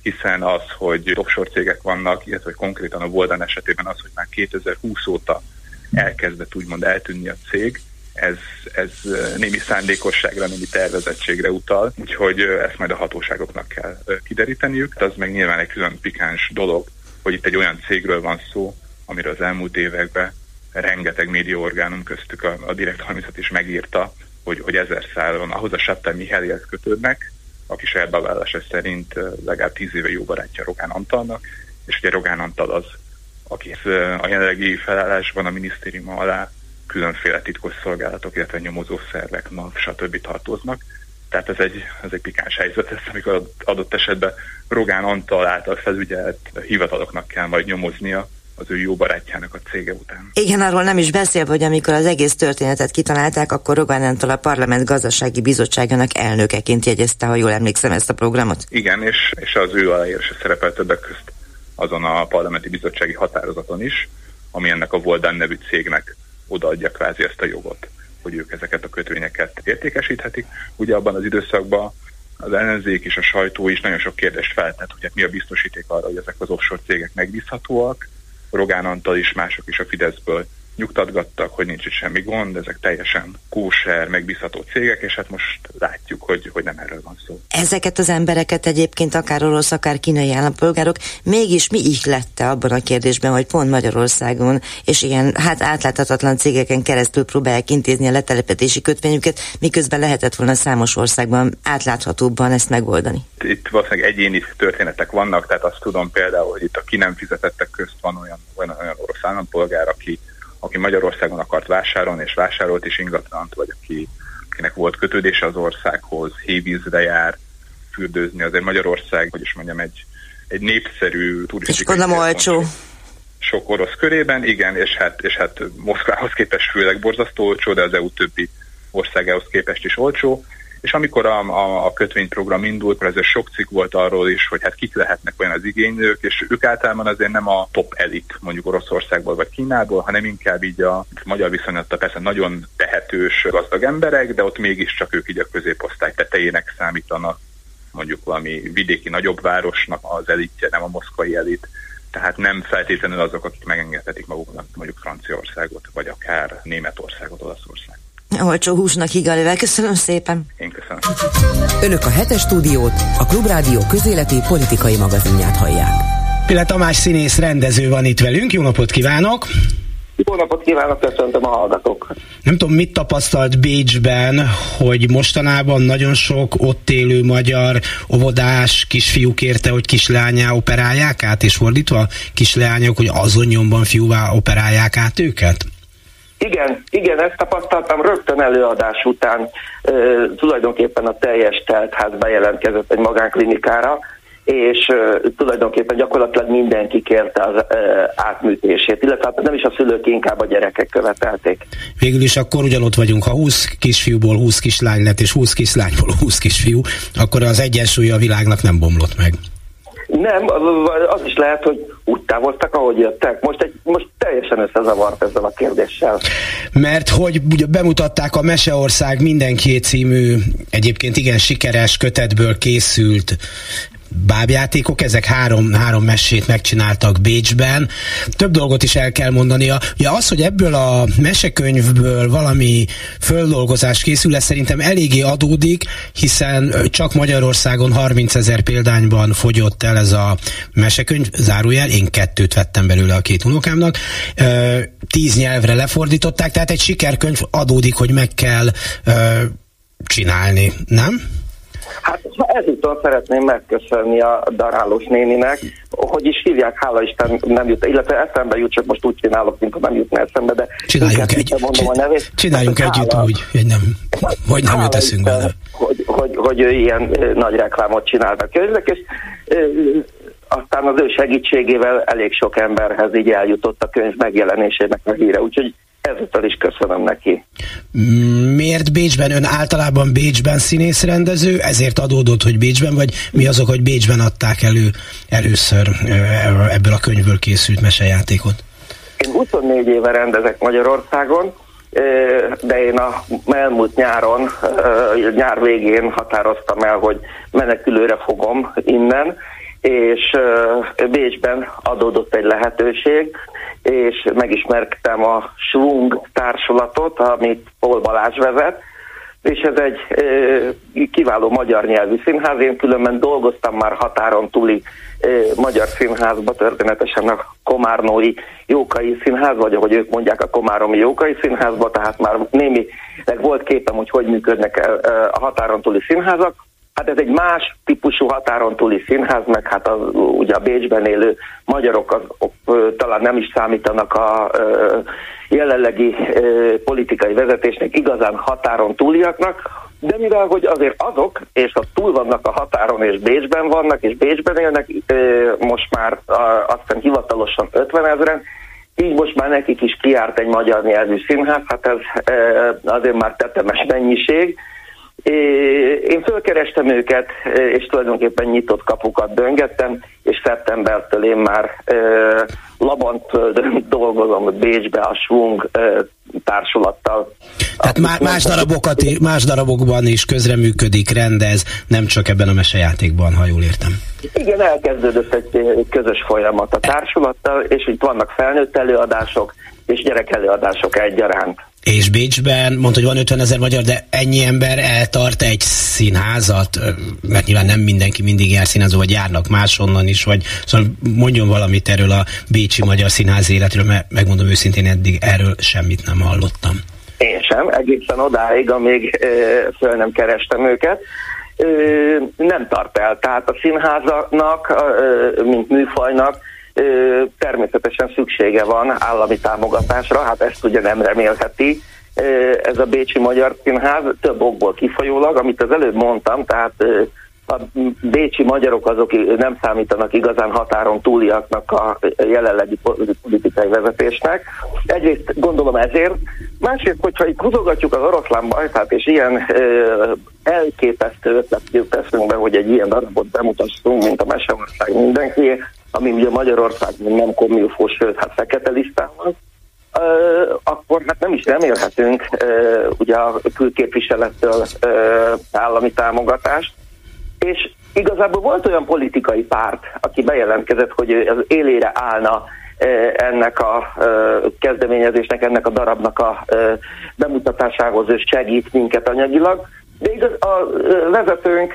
hiszen az, hogy offshore cégek vannak, illetve konkrétan a Voldan esetében az, hogy már 2020 óta elkezdett úgymond eltűnni a cég, ez, ez némi szándékosságra, némi tervezettségre utal, úgyhogy ezt majd a hatóságoknak kell kideríteniük. Az meg nyilván egy külön pikáns dolog, hogy itt egy olyan cégről van szó, amiről az elmúlt években rengeteg médiaorgánum köztük a, a Direkt 30 is megírta, hogy, hogy ezer szálon ahhoz a Saptán Mihályhez kötődnek, aki saját bevallása szerint legalább tíz éve jó barátja Rogán Antalnak, és ugye Rogán Antal az, aki a jelenlegi felállásban a minisztérium alá különféle titkos szolgálatok, illetve nyomozó szervek, NAV, stb. tartoznak. Tehát ez egy, ez egy pikáns helyzet, ezt amikor adott esetben Rogán Antal által felügyelt hivataloknak kell majd nyomoznia, az ő jó barátjának a cége után. Igen, arról nem is beszél, hogy amikor az egész történetet kitalálták, akkor Rogán Antal a Parlament Gazdasági Bizottságának elnökeként jegyezte, ha jól emlékszem ezt a programot. Igen, és, és az ő aláírása szerepel többek közt azon a parlamenti bizottsági határozaton is, ami ennek a Voldán nevű cégnek odaadja kvázi ezt a jogot, hogy ők ezeket a kötvényeket értékesíthetik. Ugye abban az időszakban az ellenzék és a sajtó is nagyon sok kérdést feltett, hogy hát mi a biztosíték arra, hogy ezek az offshore cégek megbízhatóak, Rogán Antal is, mások is a Fideszből nyugtatgattak, hogy nincs itt semmi gond, ezek teljesen kóser, megbízható cégek, és hát most látjuk, hogy, hogy nem erről van szó. Ezeket az embereket egyébként akár orosz, akár kínai állampolgárok mégis mi ihlette abban a kérdésben, hogy pont Magyarországon és ilyen hát átláthatatlan cégeken keresztül próbálják intézni a letelepedési kötvényüket, miközben lehetett volna számos országban átláthatóbban ezt megoldani. Itt valószínűleg egyéni történetek vannak, tehát azt tudom például, hogy itt a ki nem fizetettek közt van olyan, olyan, olyan orosz állampolgár, aki aki Magyarországon akart vásárolni, és vásárolt is ingatlant, vagy aki, akinek volt kötődése az országhoz, hévízre jár, fürdőzni, azért Magyarország, hogy is mondjam, egy, egy népszerű turisztikai... És nem olcsó. Sok orosz körében, igen, és hát, és hát Moszkvához képest főleg borzasztó olcsó, de az EU többi országához képest is olcsó. És amikor a, a, a kötvényprogram indult, akkor ez sok cikk volt arról is, hogy hát kik lehetnek olyan az igénylők, és ők általában azért nem a top elit, mondjuk Oroszországból vagy Kínából, hanem inkább így a magyar viszonylatta persze nagyon tehetős gazdag emberek, de ott mégiscsak ők így a középosztály tetejének számítanak, mondjuk valami vidéki nagyobb városnak az elitje, nem a moszkvai elit, tehát nem feltétlenül azok, akik megengedhetik maguknak mondjuk Franciaországot, vagy akár Németországot, Olaszországot olcsó húsnak higalivel. Köszönöm szépen. Én köszönöm. Önök a hetes stúdiót, a Klubrádió közéleti politikai magazinját hallják. Pille Tamás színész rendező van itt velünk. Jó napot kívánok! Jó napot kívánok, köszöntöm a hallgatók. Nem tudom, mit tapasztalt Bécsben, hogy mostanában nagyon sok ott élő magyar óvodás kisfiú kérte, hogy kislányá operálják át, és fordítva kisleányok, hogy azon nyomban fiúvá operálják át őket? Igen, igen, ezt tapasztaltam rögtön előadás után. E, tulajdonképpen a teljes teltház bejelentkezett egy magánklinikára, és e, tulajdonképpen gyakorlatilag mindenki kérte az e, átműtését, illetve hát nem is a szülők, inkább a gyerekek követelték. Végül is akkor ugyanott vagyunk, ha 20 kisfiúból 20 kislány lett, és 20 kislányból 20 kisfiú, akkor az egyensúly a világnak nem bomlott meg. Nem, az is lehet, hogy úgy távoztak, ahogy jöttek. Most, egy, most teljesen összezavart ezzel a kérdéssel. Mert hogy ugye bemutatták a Meseország mindenki című, egyébként igen sikeres kötetből készült bábjátékok, ezek három, három mesét megcsináltak Bécsben. Több dolgot is el kell mondania. Ja, az, hogy ebből a mesekönyvből valami földolgozás készül, ez szerintem eléggé adódik, hiszen csak Magyarországon 30 ezer példányban fogyott el ez a mesekönyv, zárójel, én kettőt vettem belőle a két unokámnak, tíz nyelvre lefordították, tehát egy sikerkönyv adódik, hogy meg kell csinálni, nem? Hát ezúttal szeretném megköszönni a darálós néninek, hogy is hívják, hála Isten nem jut, illetve eszembe jut, csak most úgy csinálok, mint nem jutna eszembe, de csináljunk, egy, mondom a nevét. csináljunk hát, együtt hála, úgy, hogy nem, vagy nem jut eszünkbe. Hogy, hogy, hogy ő ilyen nagy reklámot csinálta a könyvnek, és aztán az ő segítségével elég sok emberhez így eljutott a könyv megjelenésének a híre, úgyhogy ezúttal is köszönöm neki. Miért Bécsben? Ön általában Bécsben színészrendező, ezért adódott, hogy Bécsben, vagy mi azok, hogy Bécsben adták elő először ebből a könyvből készült mesejátékot? Én 24 éve rendezek Magyarországon, de én a elmúlt nyáron, nyár végén határoztam el, hogy menekülőre fogom innen, és Bécsben adódott egy lehetőség, és megismerkedtem a Schwung társulatot, amit Paul Balázs vezet, és ez egy kiváló magyar nyelvű színház. Én különben dolgoztam már határon túli magyar színházba, történetesen a Komárnói Jókai Színház, vagy ahogy ők mondják, a Komáromi Jókai Színházba, tehát már némi volt képem, hogy hogy működnek a határon túli színházak. Hát ez egy más típusú határon túli színház, meg hát az, ugye a Bécsben élő magyarok az, ö, talán nem is számítanak a ö, jelenlegi ö, politikai vezetésnek igazán határon túliaknak, de mivel, hogy azért azok, és a túl vannak a határon, és Bécsben vannak, és Bécsben élnek, ö, most már azt hiszem hivatalosan 50 ezeren, így most már nekik is kiárt egy magyar nyelvű színház, hát ez azért már tetemes mennyiség, én fölkerestem őket, és tulajdonképpen nyitott kapukat döngettem, és szeptembertől én már Labantföldön dolgozom Bécsbe a Schwung társulattal. Tehát má, más, darabokat, más darabokban is közreműködik, rendez, nem csak ebben a mesejátékban, ha jól értem. Igen, elkezdődött egy közös folyamat a társulattal, és itt vannak felnőtt előadások, és gyerek előadások egyaránt. És Bécsben mondta, hogy van 50 ezer magyar, de ennyi ember eltart egy színházat, mert nyilván nem mindenki mindig jár színházó, vagy járnak máshonnan is, vagy szóval mondjon valamit erről a Bécsi Magyar Színház életről, mert megmondom őszintén, eddig erről semmit nem hallottam. Én sem, egészen odáig, amíg föl nem kerestem őket. Nem tart el. Tehát a színházaknak, mint műfajnak természetesen szüksége van állami támogatásra, hát ezt ugye nem remélheti ez a Bécsi Magyar Színház több okból kifolyólag, amit az előbb mondtam, tehát a bécsi magyarok azok nem számítanak igazán határon túliaknak a jelenlegi politikai vezetésnek. Egyrészt gondolom ezért, másrészt, hogyha itt húzogatjuk az oroszlán bajtát, és ilyen ö, elképesztő ötlet teszünk be, hogy egy ilyen darabot bemutassunk, mint a Meseország mindenki, ami ugye Magyarországon nem komilfós, sőt, hát fekete listán van, akkor hát nem is remélhetünk ugye a külképviselettől állami támogatást. És igazából volt olyan politikai párt, aki bejelentkezett, hogy az élére állna ennek a kezdeményezésnek, ennek a darabnak a bemutatásához, és segít minket anyagilag. De igaz, a vezetőnk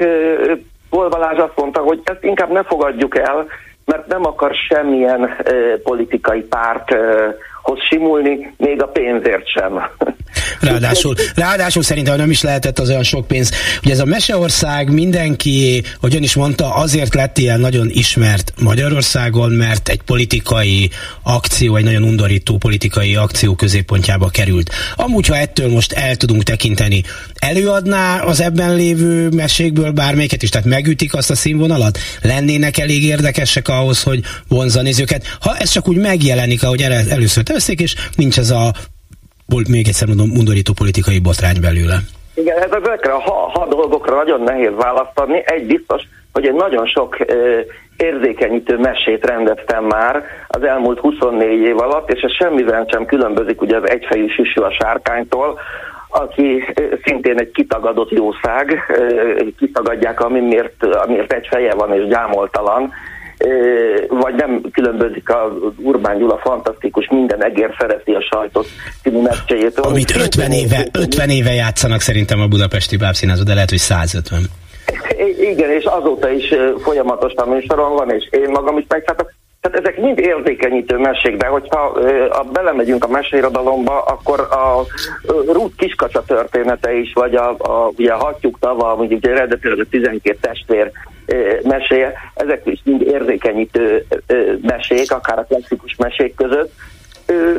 Paul Balázs azt mondta, hogy ezt inkább ne fogadjuk el, mert nem akar semmilyen politikai párthoz simulni, még a pénzért sem. Ráadásul, ráadásul szerintem nem is lehetett az olyan sok pénz. Ugye ez a Meseország mindenki, hogy ön is mondta, azért lett ilyen nagyon ismert Magyarországon, mert egy politikai akció, egy nagyon undorító politikai akció középpontjába került. Amúgy, ha ettől most el tudunk tekinteni, előadná az ebben lévő mesékből bármelyiket is, tehát megütik azt a színvonalat? Lennének elég érdekesek ahhoz, hogy vonza nézőket? Ha ez csak úgy megjelenik, ahogy először teszik, és nincs ez a még egyszer mondom, undorító politikai botrány belőle. Igen, ez ezekre a ha, ha dolgokra nagyon nehéz választani. Egy biztos, hogy egy nagyon sok ö, érzékenyítő mesét rendeztem már az elmúlt 24 év alatt, és ez semmivel sem különbözik ugye az egyfejű süsű a sárkánytól, aki szintén egy kitagadott jószág, kitagadják, ami miért, amiért egy feje van és gyámoltalan, vagy nem különbözik a Urbán Gyula fantasztikus, minden egér szereti a sajtot című meccséjétől. Amit 50 éve, 50 éve játszanak szerintem a budapesti bábszínházban, de lehet, hogy 150. Igen, és azóta is folyamatosan műsoron van, és én magam is megszálltam. Tehát ezek mind érzékenyítő mesék, de hogyha a, belemegyünk a mesérodalomba, akkor a Ruth kiskacsa története is, vagy a, a, ugye a hattyúk tava, mondjuk eredetileg a 12 testvér meséje, ezek is mind érzékenyítő mesék, akár a klasszikus mesék között.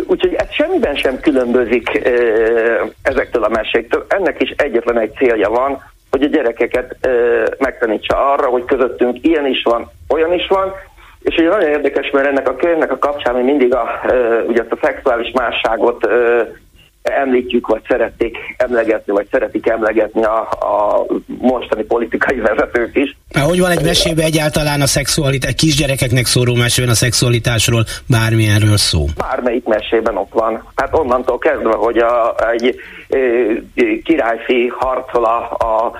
Úgyhogy ez semmiben sem különbözik ezektől a meséktől. Ennek is egyetlen egy célja van, hogy a gyerekeket megtanítsa arra, hogy közöttünk ilyen is van, olyan is van, és ugye nagyon érdekes, mert ennek a könyvnek a kapcsán mi mindig a, ugye a szexuális másságot említjük, vagy szerették emlegetni, vagy szeretik emlegetni a, a mostani politikai vezetők is. Hogy van egy mesébe egyáltalán a szexualitás, kisgyerekeknek szóró mesében a szexualitásról bármilyenről szó? Bármelyik mesében ott van. Hát onnantól kezdve, hogy a, egy e, királyfi harcol a, a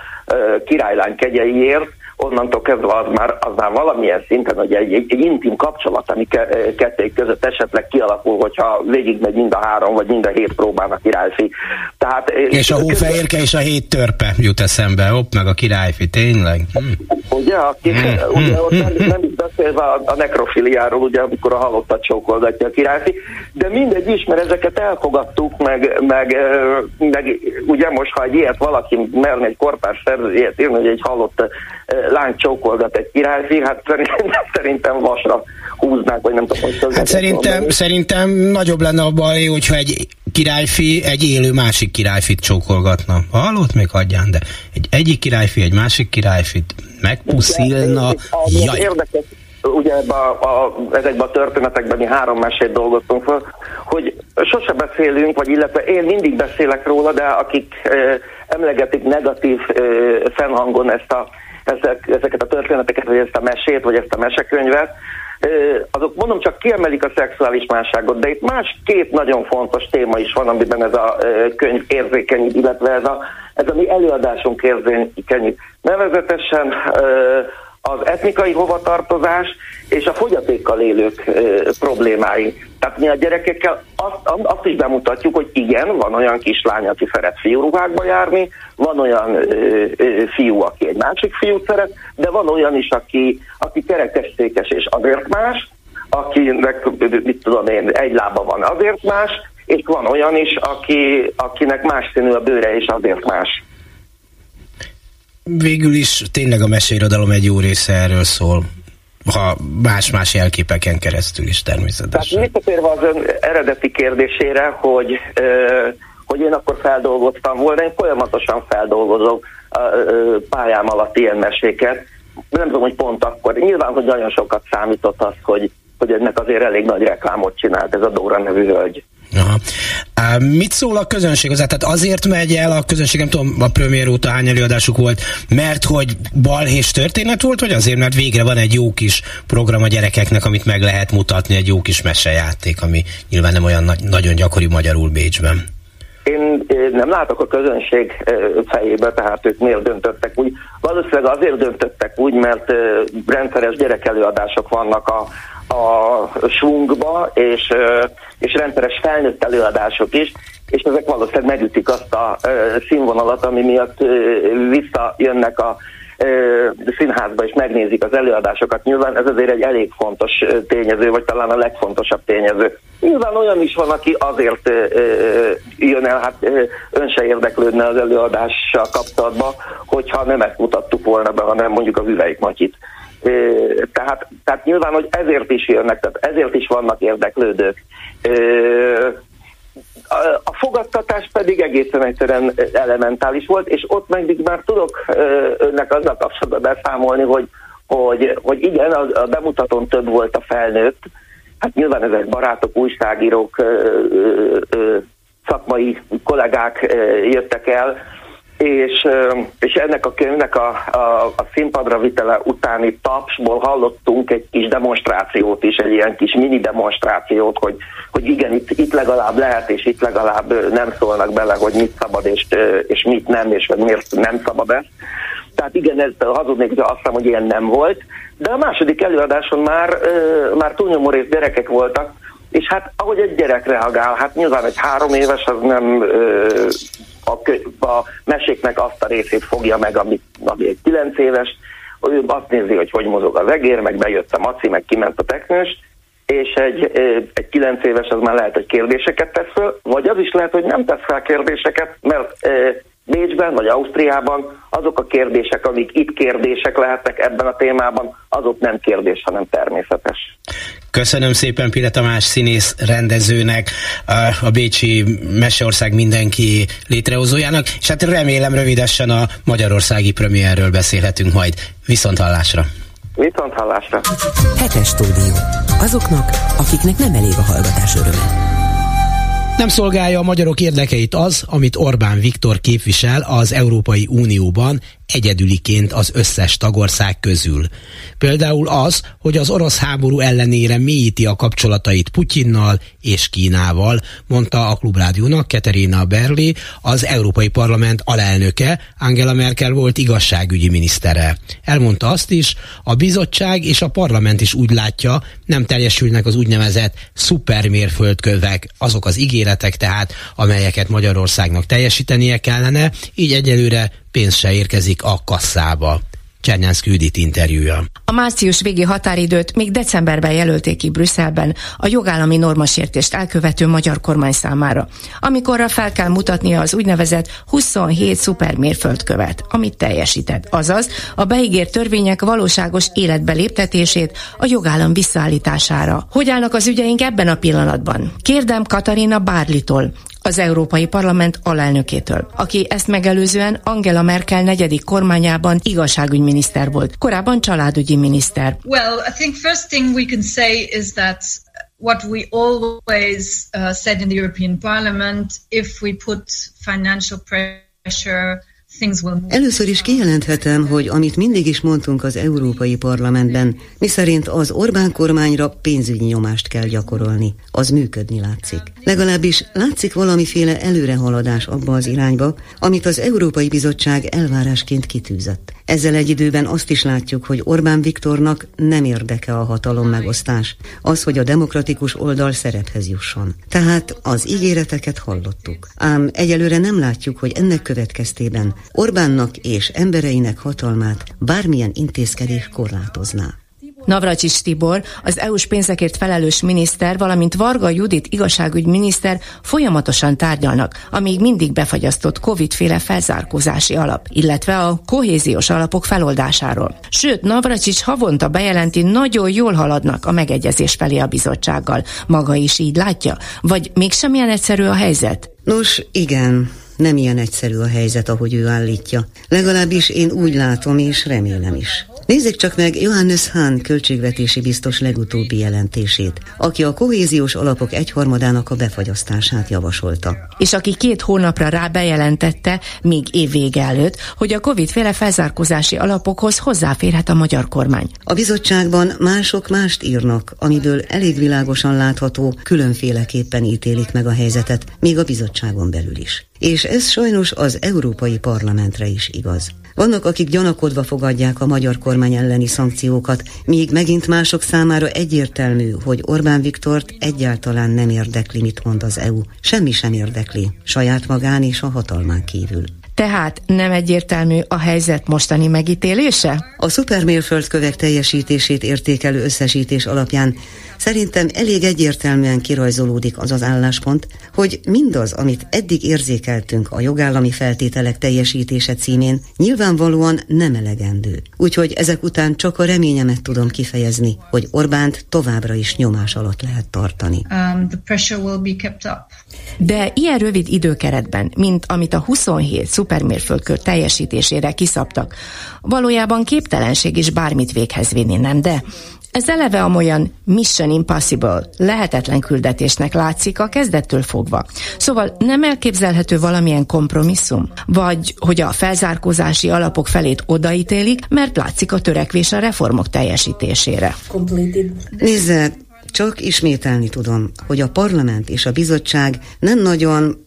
királylány kegyeiért, onnantól kezdve az már, az már valamilyen szinten, hogy egy, egy, egy intim kapcsolat, ami ke, kették között esetleg kialakul, hogyha végigmegy mind a három, vagy mind a hét próbálnak királyfi. Tehát, és a hófehérke és a hét törpe jut eszembe, hopp, meg a királyfi, tényleg? Hm. Ugye, aki, hm. ugye ott nem, nem is beszélve a, a nekrofiliáról, ugye, amikor a halottat csókolgatja a királyfi, de mindegy is, mert ezeket elfogadtuk, meg, meg, meg ugye most, ha egy ilyet valaki merne egy korpás szerző ilyet írni, hogy egy halott lány csókolgat egy királyfi, hát szerintem, szerintem vasra húznák, vagy nem tudom, hogy Hát szerintem, szerintem nagyobb lenne a baj, hogyha egy királyfi egy élő másik királyfit csókolgatna. Hallott még hagyján, de egy egyik királyfi egy másik királyfit megpuszilna. Jaj. Érdekes, ugye ebbe a, a, ezekben a történetekben mi három mesét dolgoztunk fel, hogy sose beszélünk, vagy illetve én mindig beszélek róla, de akik eh, emlegetik negatív eh, fennhangon ezt a ezek, ezeket a történeteket, vagy ezt a mesét, vagy ezt a mesekönyvet, azok mondom csak kiemelik a szexuális másságot, de itt más két nagyon fontos téma is van, amiben ez a könyv érzékenyít, illetve ez a, ez a mi előadásunk érzékenyít. Nevezetesen az etnikai hovatartozás és a fogyatékkal élők problémái. Tehát mi a gyerekekkel azt, azt is bemutatjuk, hogy igen, van olyan kislány, aki szeret fiúruhákba járni, van olyan ö, ö, fiú, aki egy másik fiút szeret, de van olyan is, aki, aki kerekestékes és azért más, akinek, mit tudom én, egy lába van azért más, és van olyan is, aki, akinek más színű a bőre és azért más. Végül is tényleg a meseirodalom egy jó része erről szól ha más-más jelképeken keresztül is természetesen. Tehát visszatérve az ön eredeti kérdésére, hogy, hogy én akkor feldolgoztam volna, én folyamatosan feldolgozok pályám alatt ilyen meséket. Nem tudom, hogy pont akkor. Nyilván, hogy nagyon sokat számított az, hogy, hogy ennek azért elég nagy reklámot csinált ez a Dóra nevű hölgy. Aha. Mit szól a közönség hozzá? Tehát azért megy el a közönség, nem tudom, a premier óta hány előadásuk volt, mert hogy balhés történet volt, vagy azért, mert végre van egy jó kis program a gyerekeknek, amit meg lehet mutatni, egy jó kis mesejáték, ami nyilván nem olyan na- nagyon gyakori magyarul Bécsben. Én nem látok a közönség fejébe, tehát ők miért döntöttek úgy. Valószínűleg azért döntöttek úgy, mert rendszeres gyerekelőadások vannak a, a svungba, és, és rendszeres felnőtt előadások is, és ezek valószínűleg megütik azt a színvonalat, ami miatt visszajönnek a színházba és megnézik az előadásokat. Nyilván ez azért egy elég fontos tényező, vagy talán a legfontosabb tényező. Nyilván olyan is van, aki azért jön el, hát ön se érdeklődne az előadással kapcsolatban, hogyha nem ezt mutattuk volna be, hanem mondjuk a Hüvelyk Matyit. Tehát, tehát nyilván, hogy ezért is jönnek, tehát ezért is vannak érdeklődők. A fogadtatás pedig egészen egyszerűen elementális volt, és ott meg már tudok önnek azzal kapcsolatban beszámolni, hogy, hogy, hogy igen, a, a bemutatón több volt a felnőtt, hát nyilván ezek barátok, újságírók, szakmai kollégák jöttek el, és, és ennek a könyvnek a, a, a színpadra vitele utáni tapsból hallottunk egy kis demonstrációt is, egy ilyen kis mini demonstrációt, hogy, hogy igen, itt, itt legalább lehet, és itt legalább nem szólnak bele, hogy mit szabad, és, és mit nem, és miért nem szabad ezt. Tehát igen, ez hazudnék, hogy azt hiszem, hogy ilyen nem volt. De a második előadáson már, már túlnyomó rész gyerekek voltak, és hát ahogy egy gyerek reagál, hát nyilván egy három éves az nem a, a meséknek azt a részét fogja meg, ami, ami egy 9 éves, ő azt nézi, hogy hogy mozog az egér, meg bejött a maci, meg kiment a teknős, és egy, egy 9 éves az már lehet, hogy kérdéseket tesz föl, vagy az is lehet, hogy nem tesz fel kérdéseket, mert Bécsben vagy Ausztriában azok a kérdések, amik itt kérdések lehetnek ebben a témában, azok nem kérdés, hanem természetes. Köszönöm szépen Pile Tamás színész rendezőnek, a Bécsi Meseország mindenki létrehozójának, és hát remélem rövidesen a magyarországi premierről beszélhetünk majd. Viszont hallásra! Viszont hallásra! Hetes stúdió. Azoknak, akiknek nem elég a hallgatás öröme. Nem szolgálja a magyarok érdekeit az, amit Orbán Viktor képvisel az Európai Unióban egyedüliként az összes tagország közül. Például az, hogy az orosz háború ellenére mélyíti a kapcsolatait Putyinnal és Kínával, mondta a Klubrádiónak Katerina Berli, az Európai Parlament alelnöke, Angela Merkel volt igazságügyi minisztere. Elmondta azt is, a bizottság és a parlament is úgy látja, nem teljesülnek az úgynevezett szupermérföldkövek, azok az ígéretek tehát, amelyeket Magyarországnak teljesítenie kellene, így egyelőre pénz se érkezik a kasszába. Csernánszki Judit interjúja. A március végi határidőt még decemberben jelölték ki Brüsszelben a jogállami normasértést elkövető magyar kormány számára, amikorra fel kell mutatnia az úgynevezett 27 szupermérföldkövet, amit teljesített, azaz a beígért törvények valóságos életbe léptetését a jogállam visszaállítására. Hogy állnak az ügyeink ebben a pillanatban? Kérdem Katarina Bárlitól, az Európai Parlament alelnökétől, aki ezt megelőzően Angela Merkel negyedik kormányában igazságügyminiszter volt, korábban családügyi miniszter. Well, I think first thing we can say is that what we always uh, said in the European Parliament, if we put financial pressure Először is kijelenthetem, hogy amit mindig is mondtunk az Európai Parlamentben, miszerint az Orbán kormányra pénzügyi nyomást kell gyakorolni, az működni látszik. Legalábbis látszik valamiféle előrehaladás abba az irányba, amit az Európai Bizottság elvárásként kitűzött. Ezzel egy időben azt is látjuk, hogy Orbán Viktornak nem érdeke a hatalom megosztás, az, hogy a demokratikus oldal szerephez jusson. Tehát az ígéreteket hallottuk. Ám egyelőre nem látjuk, hogy ennek következtében Orbánnak és embereinek hatalmát bármilyen intézkedés korlátozná. Navracsis Tibor, az EU-s pénzekért felelős miniszter, valamint Varga Judit igazságügyminiszter folyamatosan tárgyalnak, amíg mindig befagyasztott Covid-féle felzárkózási alap, illetve a kohéziós alapok feloldásáról. Sőt, Navracsics havonta bejelenti, nagyon jól haladnak a megegyezés felé a bizottsággal. Maga is így látja? Vagy mégsem ilyen egyszerű a helyzet? Nos, igen. Nem ilyen egyszerű a helyzet, ahogy ő állítja. Legalábbis én úgy látom és remélem is. Nézzük csak meg Johannes Hahn költségvetési biztos legutóbbi jelentését, aki a kohéziós alapok egyharmadának a befagyasztását javasolta. És aki két hónapra rá bejelentette, még évvége előtt, hogy a Covid-féle felzárkózási alapokhoz hozzáférhet a magyar kormány. A bizottságban mások mást írnak, amiből elég világosan látható, különféleképpen ítélik meg a helyzetet, még a bizottságon belül is. És ez sajnos az Európai Parlamentre is igaz. Vannak, akik gyanakodva fogadják a magyar kormány elleni szankciókat, míg megint mások számára egyértelmű, hogy Orbán Viktort egyáltalán nem érdekli, mit mond az EU. Semmi sem érdekli, saját magán és a hatalmán kívül. Tehát nem egyértelmű a helyzet mostani megítélése? A szupermérföldkövek teljesítését értékelő összesítés alapján Szerintem elég egyértelműen kirajzolódik az az álláspont, hogy mindaz, amit eddig érzékeltünk a jogállami feltételek teljesítése címén, nyilvánvalóan nem elegendő. Úgyhogy ezek után csak a reményemet tudom kifejezni, hogy Orbánt továbbra is nyomás alatt lehet tartani. Um, the pressure will be kept up. De ilyen rövid időkeretben, mint amit a 27 szupermérföldkör teljesítésére kiszabtak, valójában képtelenség is bármit véghez vinni, nem de? Ez eleve amolyan Mission Impossible, lehetetlen küldetésnek látszik a kezdettől fogva. Szóval nem elképzelhető valamilyen kompromisszum? Vagy hogy a felzárkózási alapok felét odaítélik, mert látszik a törekvés a reformok teljesítésére. Nézze, csak ismételni tudom, hogy a parlament és a bizottság nem nagyon...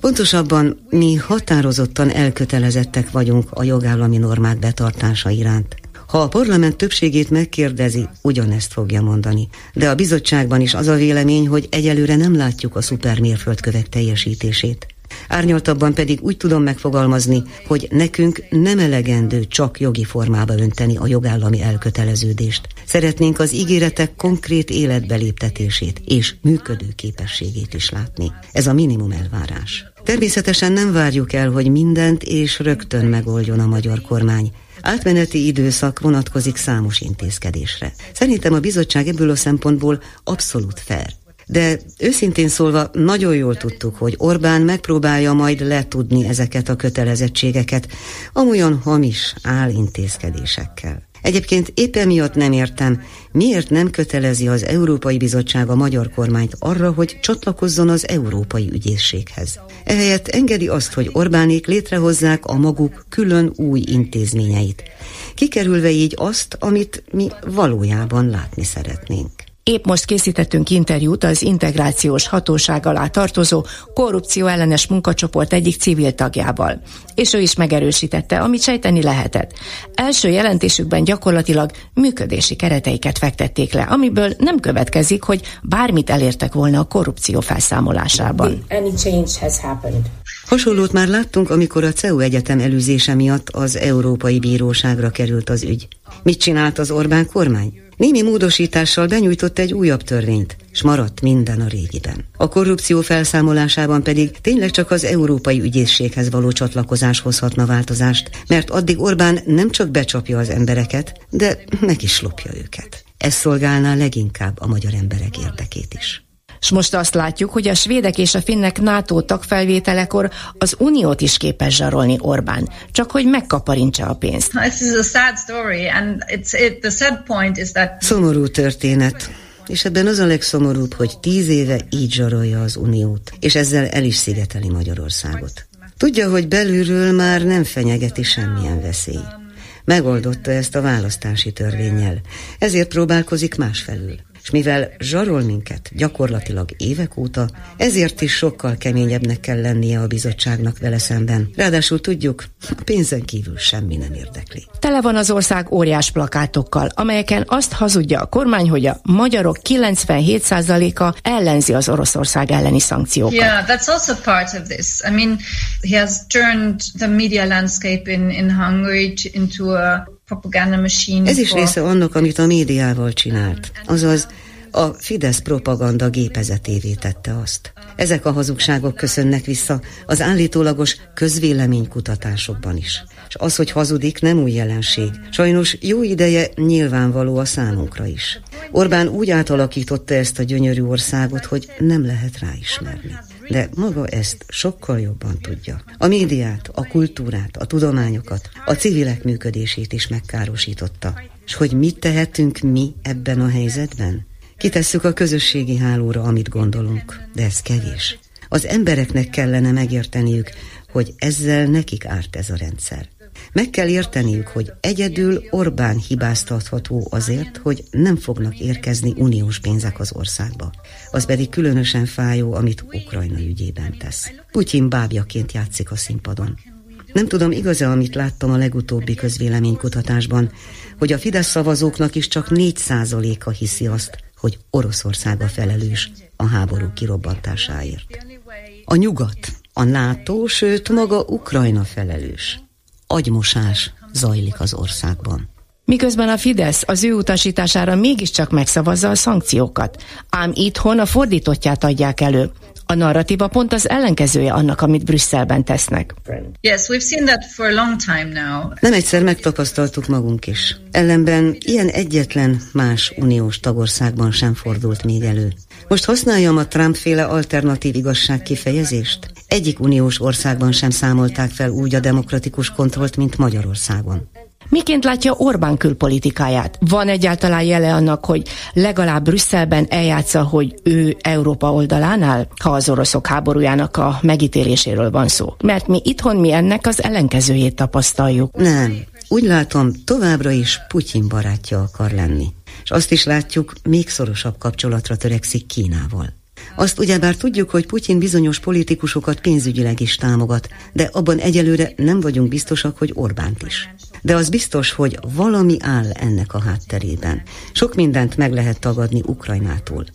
Pontosabban mi határozottan elkötelezettek vagyunk a jogállami normák betartása iránt. Ha a parlament többségét megkérdezi, ugyanezt fogja mondani. De a bizottságban is az a vélemény, hogy egyelőre nem látjuk a szupermérföldkövek teljesítését. Árnyaltabban pedig úgy tudom megfogalmazni, hogy nekünk nem elegendő csak jogi formába önteni a jogállami elköteleződést. Szeretnénk az ígéretek konkrét életbeléptetését és működő képességét is látni. Ez a minimum elvárás. Természetesen nem várjuk el, hogy mindent és rögtön megoldjon a magyar kormány, Átmeneti időszak vonatkozik számos intézkedésre. Szerintem a bizottság ebből a szempontból abszolút fair. De őszintén szólva nagyon jól tudtuk, hogy Orbán megpróbálja majd letudni ezeket a kötelezettségeket, amolyan hamis állintézkedésekkel. Egyébként éppen miatt nem értem, miért nem kötelezi az Európai Bizottság a magyar kormányt arra, hogy csatlakozzon az Európai Ügyészséghez. Ehelyett engedi azt, hogy Orbánék létrehozzák a maguk külön új intézményeit, kikerülve így azt, amit mi valójában látni szeretnénk. Épp most készítettünk interjút az integrációs hatóság alá tartozó korrupció ellenes munkacsoport egyik civil tagjával. És ő is megerősítette, amit sejteni lehetett. Első jelentésükben gyakorlatilag működési kereteiket fektették le, amiből nem következik, hogy bármit elértek volna a korrupció felszámolásában. Hasonlót már láttunk, amikor a CEU egyetem előzése miatt az Európai Bíróságra került az ügy. Mit csinált az Orbán kormány? Némi módosítással benyújtott egy újabb törvényt, s maradt minden a régiben. A korrupció felszámolásában pedig tényleg csak az Európai Ügyészséghez való csatlakozás hozhatna változást, mert addig Orbán nem csak becsapja az embereket, de meg is lopja őket. Ez szolgálná leginkább a magyar emberek érdekét is. És most azt látjuk, hogy a svédek és a finnek NATO tagfelvételekor az uniót is képes zsarolni Orbán, csak hogy megkaparintsa a pénzt. Szomorú történet. És ebben az a legszomorúbb, hogy tíz éve így zsarolja az uniót, és ezzel el is szigeteli Magyarországot. Tudja, hogy belülről már nem fenyegeti semmilyen veszély. Megoldotta ezt a választási törvényel, ezért próbálkozik másfelül és mivel zsarol minket gyakorlatilag évek óta, ezért is sokkal keményebbnek kell lennie a bizottságnak vele szemben. Ráadásul tudjuk, a pénzen kívül semmi nem érdekli. Tele van az ország óriás plakátokkal, amelyeken azt hazudja a kormány, hogy a magyarok 97%-a ellenzi az Oroszország elleni szankciókat. Yeah, that's also part of this. I mean, he has turned the media landscape in, in Hungary into a ez is része annak, amit a médiával csinált. Azaz, a Fidesz propaganda gépezetévé tette azt. Ezek a hazugságok köszönnek vissza az állítólagos közvéleménykutatásokban is. És az, hogy hazudik, nem új jelenség. Sajnos jó ideje nyilvánvaló a számunkra is. Orbán úgy átalakította ezt a gyönyörű országot, hogy nem lehet ráismerni de maga ezt sokkal jobban tudja. A médiát, a kultúrát, a tudományokat, a civilek működését is megkárosította. És hogy mit tehetünk mi ebben a helyzetben? Kitesszük a közösségi hálóra, amit gondolunk, de ez kevés. Az embereknek kellene megérteniük, hogy ezzel nekik árt ez a rendszer. Meg kell érteniük, hogy egyedül Orbán hibáztatható azért, hogy nem fognak érkezni uniós pénzek az országba. Az pedig különösen fájó, amit Ukrajna ügyében tesz. Putyin bábjaként játszik a színpadon. Nem tudom, igaz-e, amit láttam a legutóbbi közvéleménykutatásban, hogy a Fidesz szavazóknak is csak 4%-a hiszi azt, hogy Oroszország a felelős a háború kirobbantásáért. A nyugat, a NATO, sőt maga Ukrajna felelős agymosás zajlik az országban. Miközben a Fidesz az ő utasítására mégiscsak megszavazza a szankciókat, ám itthon a fordítottját adják elő. A narratíva pont az ellenkezője annak, amit Brüsszelben tesznek. Yes, we've seen that for a long time now. Nem egyszer megtapasztaltuk magunk is. Ellenben ilyen egyetlen más uniós tagországban sem fordult még elő. Most használjam a Trump-féle alternatív igazság kifejezést? Egyik uniós országban sem számolták fel úgy a demokratikus kontrollt, mint Magyarországon. Miként látja Orbán külpolitikáját? Van egyáltalán jele annak, hogy legalább Brüsszelben eljátsza, hogy ő Európa oldalánál, ha az oroszok háborújának a megítéléséről van szó? Mert mi itthon mi ennek az ellenkezőjét tapasztaljuk. Nem. Úgy látom, továbbra is Putyin barátja akar lenni. És azt is látjuk, még szorosabb kapcsolatra törekszik Kínával. Azt ugyebár tudjuk, hogy Putyin bizonyos politikusokat pénzügyileg is támogat, de abban egyelőre nem vagyunk biztosak, hogy Orbánt is. De az biztos, hogy valami áll ennek a hátterében. Sok mindent meg lehet tagadni Ukrajnától.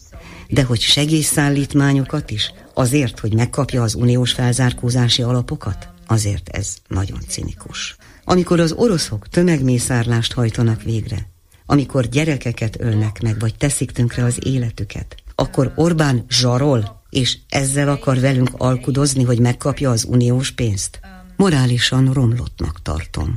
De hogy segélyszállítmányokat is, azért, hogy megkapja az uniós felzárkózási alapokat, azért ez nagyon cinikus. Amikor az oroszok tömegmészárlást hajtanak végre, amikor gyerekeket ölnek meg, vagy teszik tönkre az életüket, akkor Orbán zsarol, és ezzel akar velünk alkudozni, hogy megkapja az uniós pénzt? Morálisan romlottnak tartom.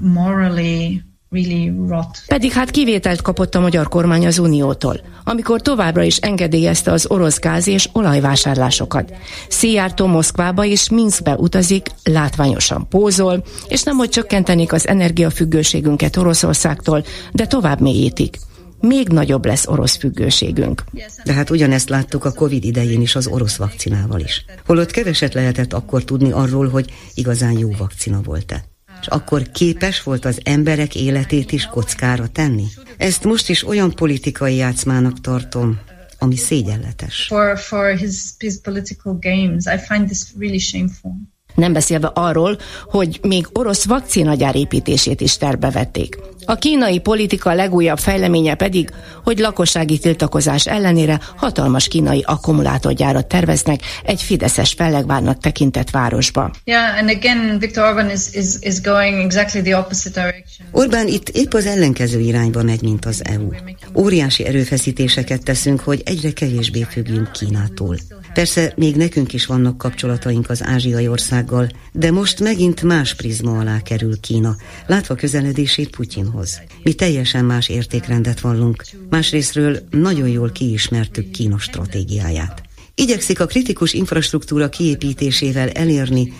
Pedig hát kivételt kapott a magyar kormány az Uniótól, amikor továbbra is engedélyezte az orosz gáz és olajvásárlásokat. Szijjártó Moszkvába és Minskbe utazik, látványosan pózol, és nem hogy csökkentenék az energiafüggőségünket Oroszországtól, de tovább mélyítik még nagyobb lesz orosz függőségünk. De hát ugyanezt láttuk a Covid idején is az orosz vakcinával is. Holott keveset lehetett akkor tudni arról, hogy igazán jó vakcina volt-e. És akkor képes volt az emberek életét is kockára tenni? Ezt most is olyan politikai játszmának tartom, ami szégyenletes. For, for his, his political games, I find this really shameful. Nem beszélve arról, hogy még orosz vakcinagyár építését is terbevették. A kínai politika legújabb fejleménye pedig, hogy lakossági tiltakozás ellenére hatalmas kínai akkumulátorgyárat terveznek egy fideszes fellegvárnak tekintett városba. Yeah, and again Viktor Orbán is, is, is going exactly the opposite direction. Orbán itt épp az ellenkező irányba megy, mint az EU. Óriási erőfeszítéseket teszünk, hogy egyre kevésbé függjünk Kínától. Persze még nekünk is vannak kapcsolataink az ázsiai országgal, de most megint más prizma alá kerül Kína, látva közeledését Putyinhoz. Mi teljesen más értékrendet vallunk, másrésztről nagyon jól kiismertük Kína stratégiáját. Igyekszik a kritikus infrastruktúra kiépítésével elérni,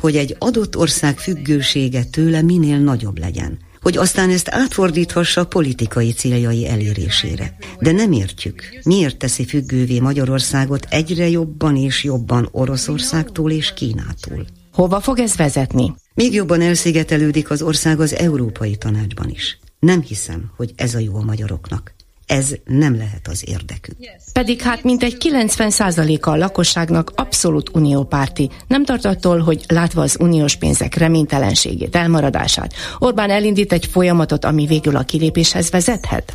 hogy egy adott ország függősége tőle minél nagyobb legyen hogy aztán ezt átfordíthassa politikai céljai elérésére. De nem értjük, miért teszi függővé Magyarországot egyre jobban és jobban Oroszországtól és Kínától. Hova fog ez vezetni? Még jobban elszigetelődik az ország az Európai Tanácsban is. Nem hiszem, hogy ez a jó a magyaroknak. Ez nem lehet az érdekük. Pedig hát mintegy 90%-a a lakosságnak abszolút uniópárti. Nem tart attól, hogy látva az uniós pénzek reménytelenségét, elmaradását, Orbán elindít egy folyamatot, ami végül a kilépéshez vezethet?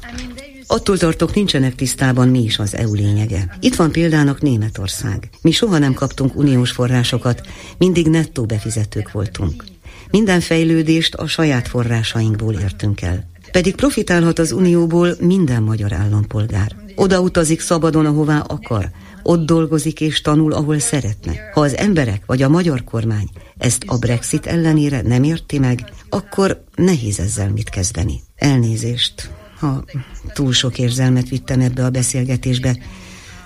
Attól tartok, nincsenek tisztában mi is az EU lényege. Itt van példának Németország. Mi soha nem kaptunk uniós forrásokat, mindig nettó befizetők voltunk. Minden fejlődést a saját forrásainkból értünk el. Pedig profitálhat az unióból minden magyar állampolgár. Oda utazik szabadon, ahová akar. Ott dolgozik és tanul, ahol szeretne. Ha az emberek vagy a magyar kormány ezt a Brexit ellenére nem érti meg, akkor nehéz ezzel mit kezdeni. Elnézést, ha túl sok érzelmet vittem ebbe a beszélgetésbe,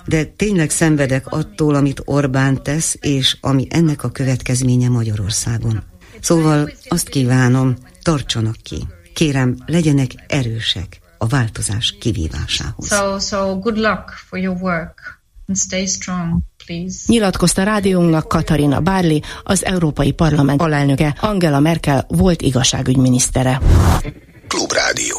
de tényleg szenvedek attól, amit Orbán tesz, és ami ennek a következménye Magyarországon. Szóval azt kívánom, tartsanak ki. Kérem, legyenek erősek a változás kivívásához. So, so good luck for your work and stay strong. Please. Nyilatkozta rádiónknak Katarina Bárli, az Európai Parlament alelnöke, Angela Merkel volt igazságügyminisztere. Klubrádió.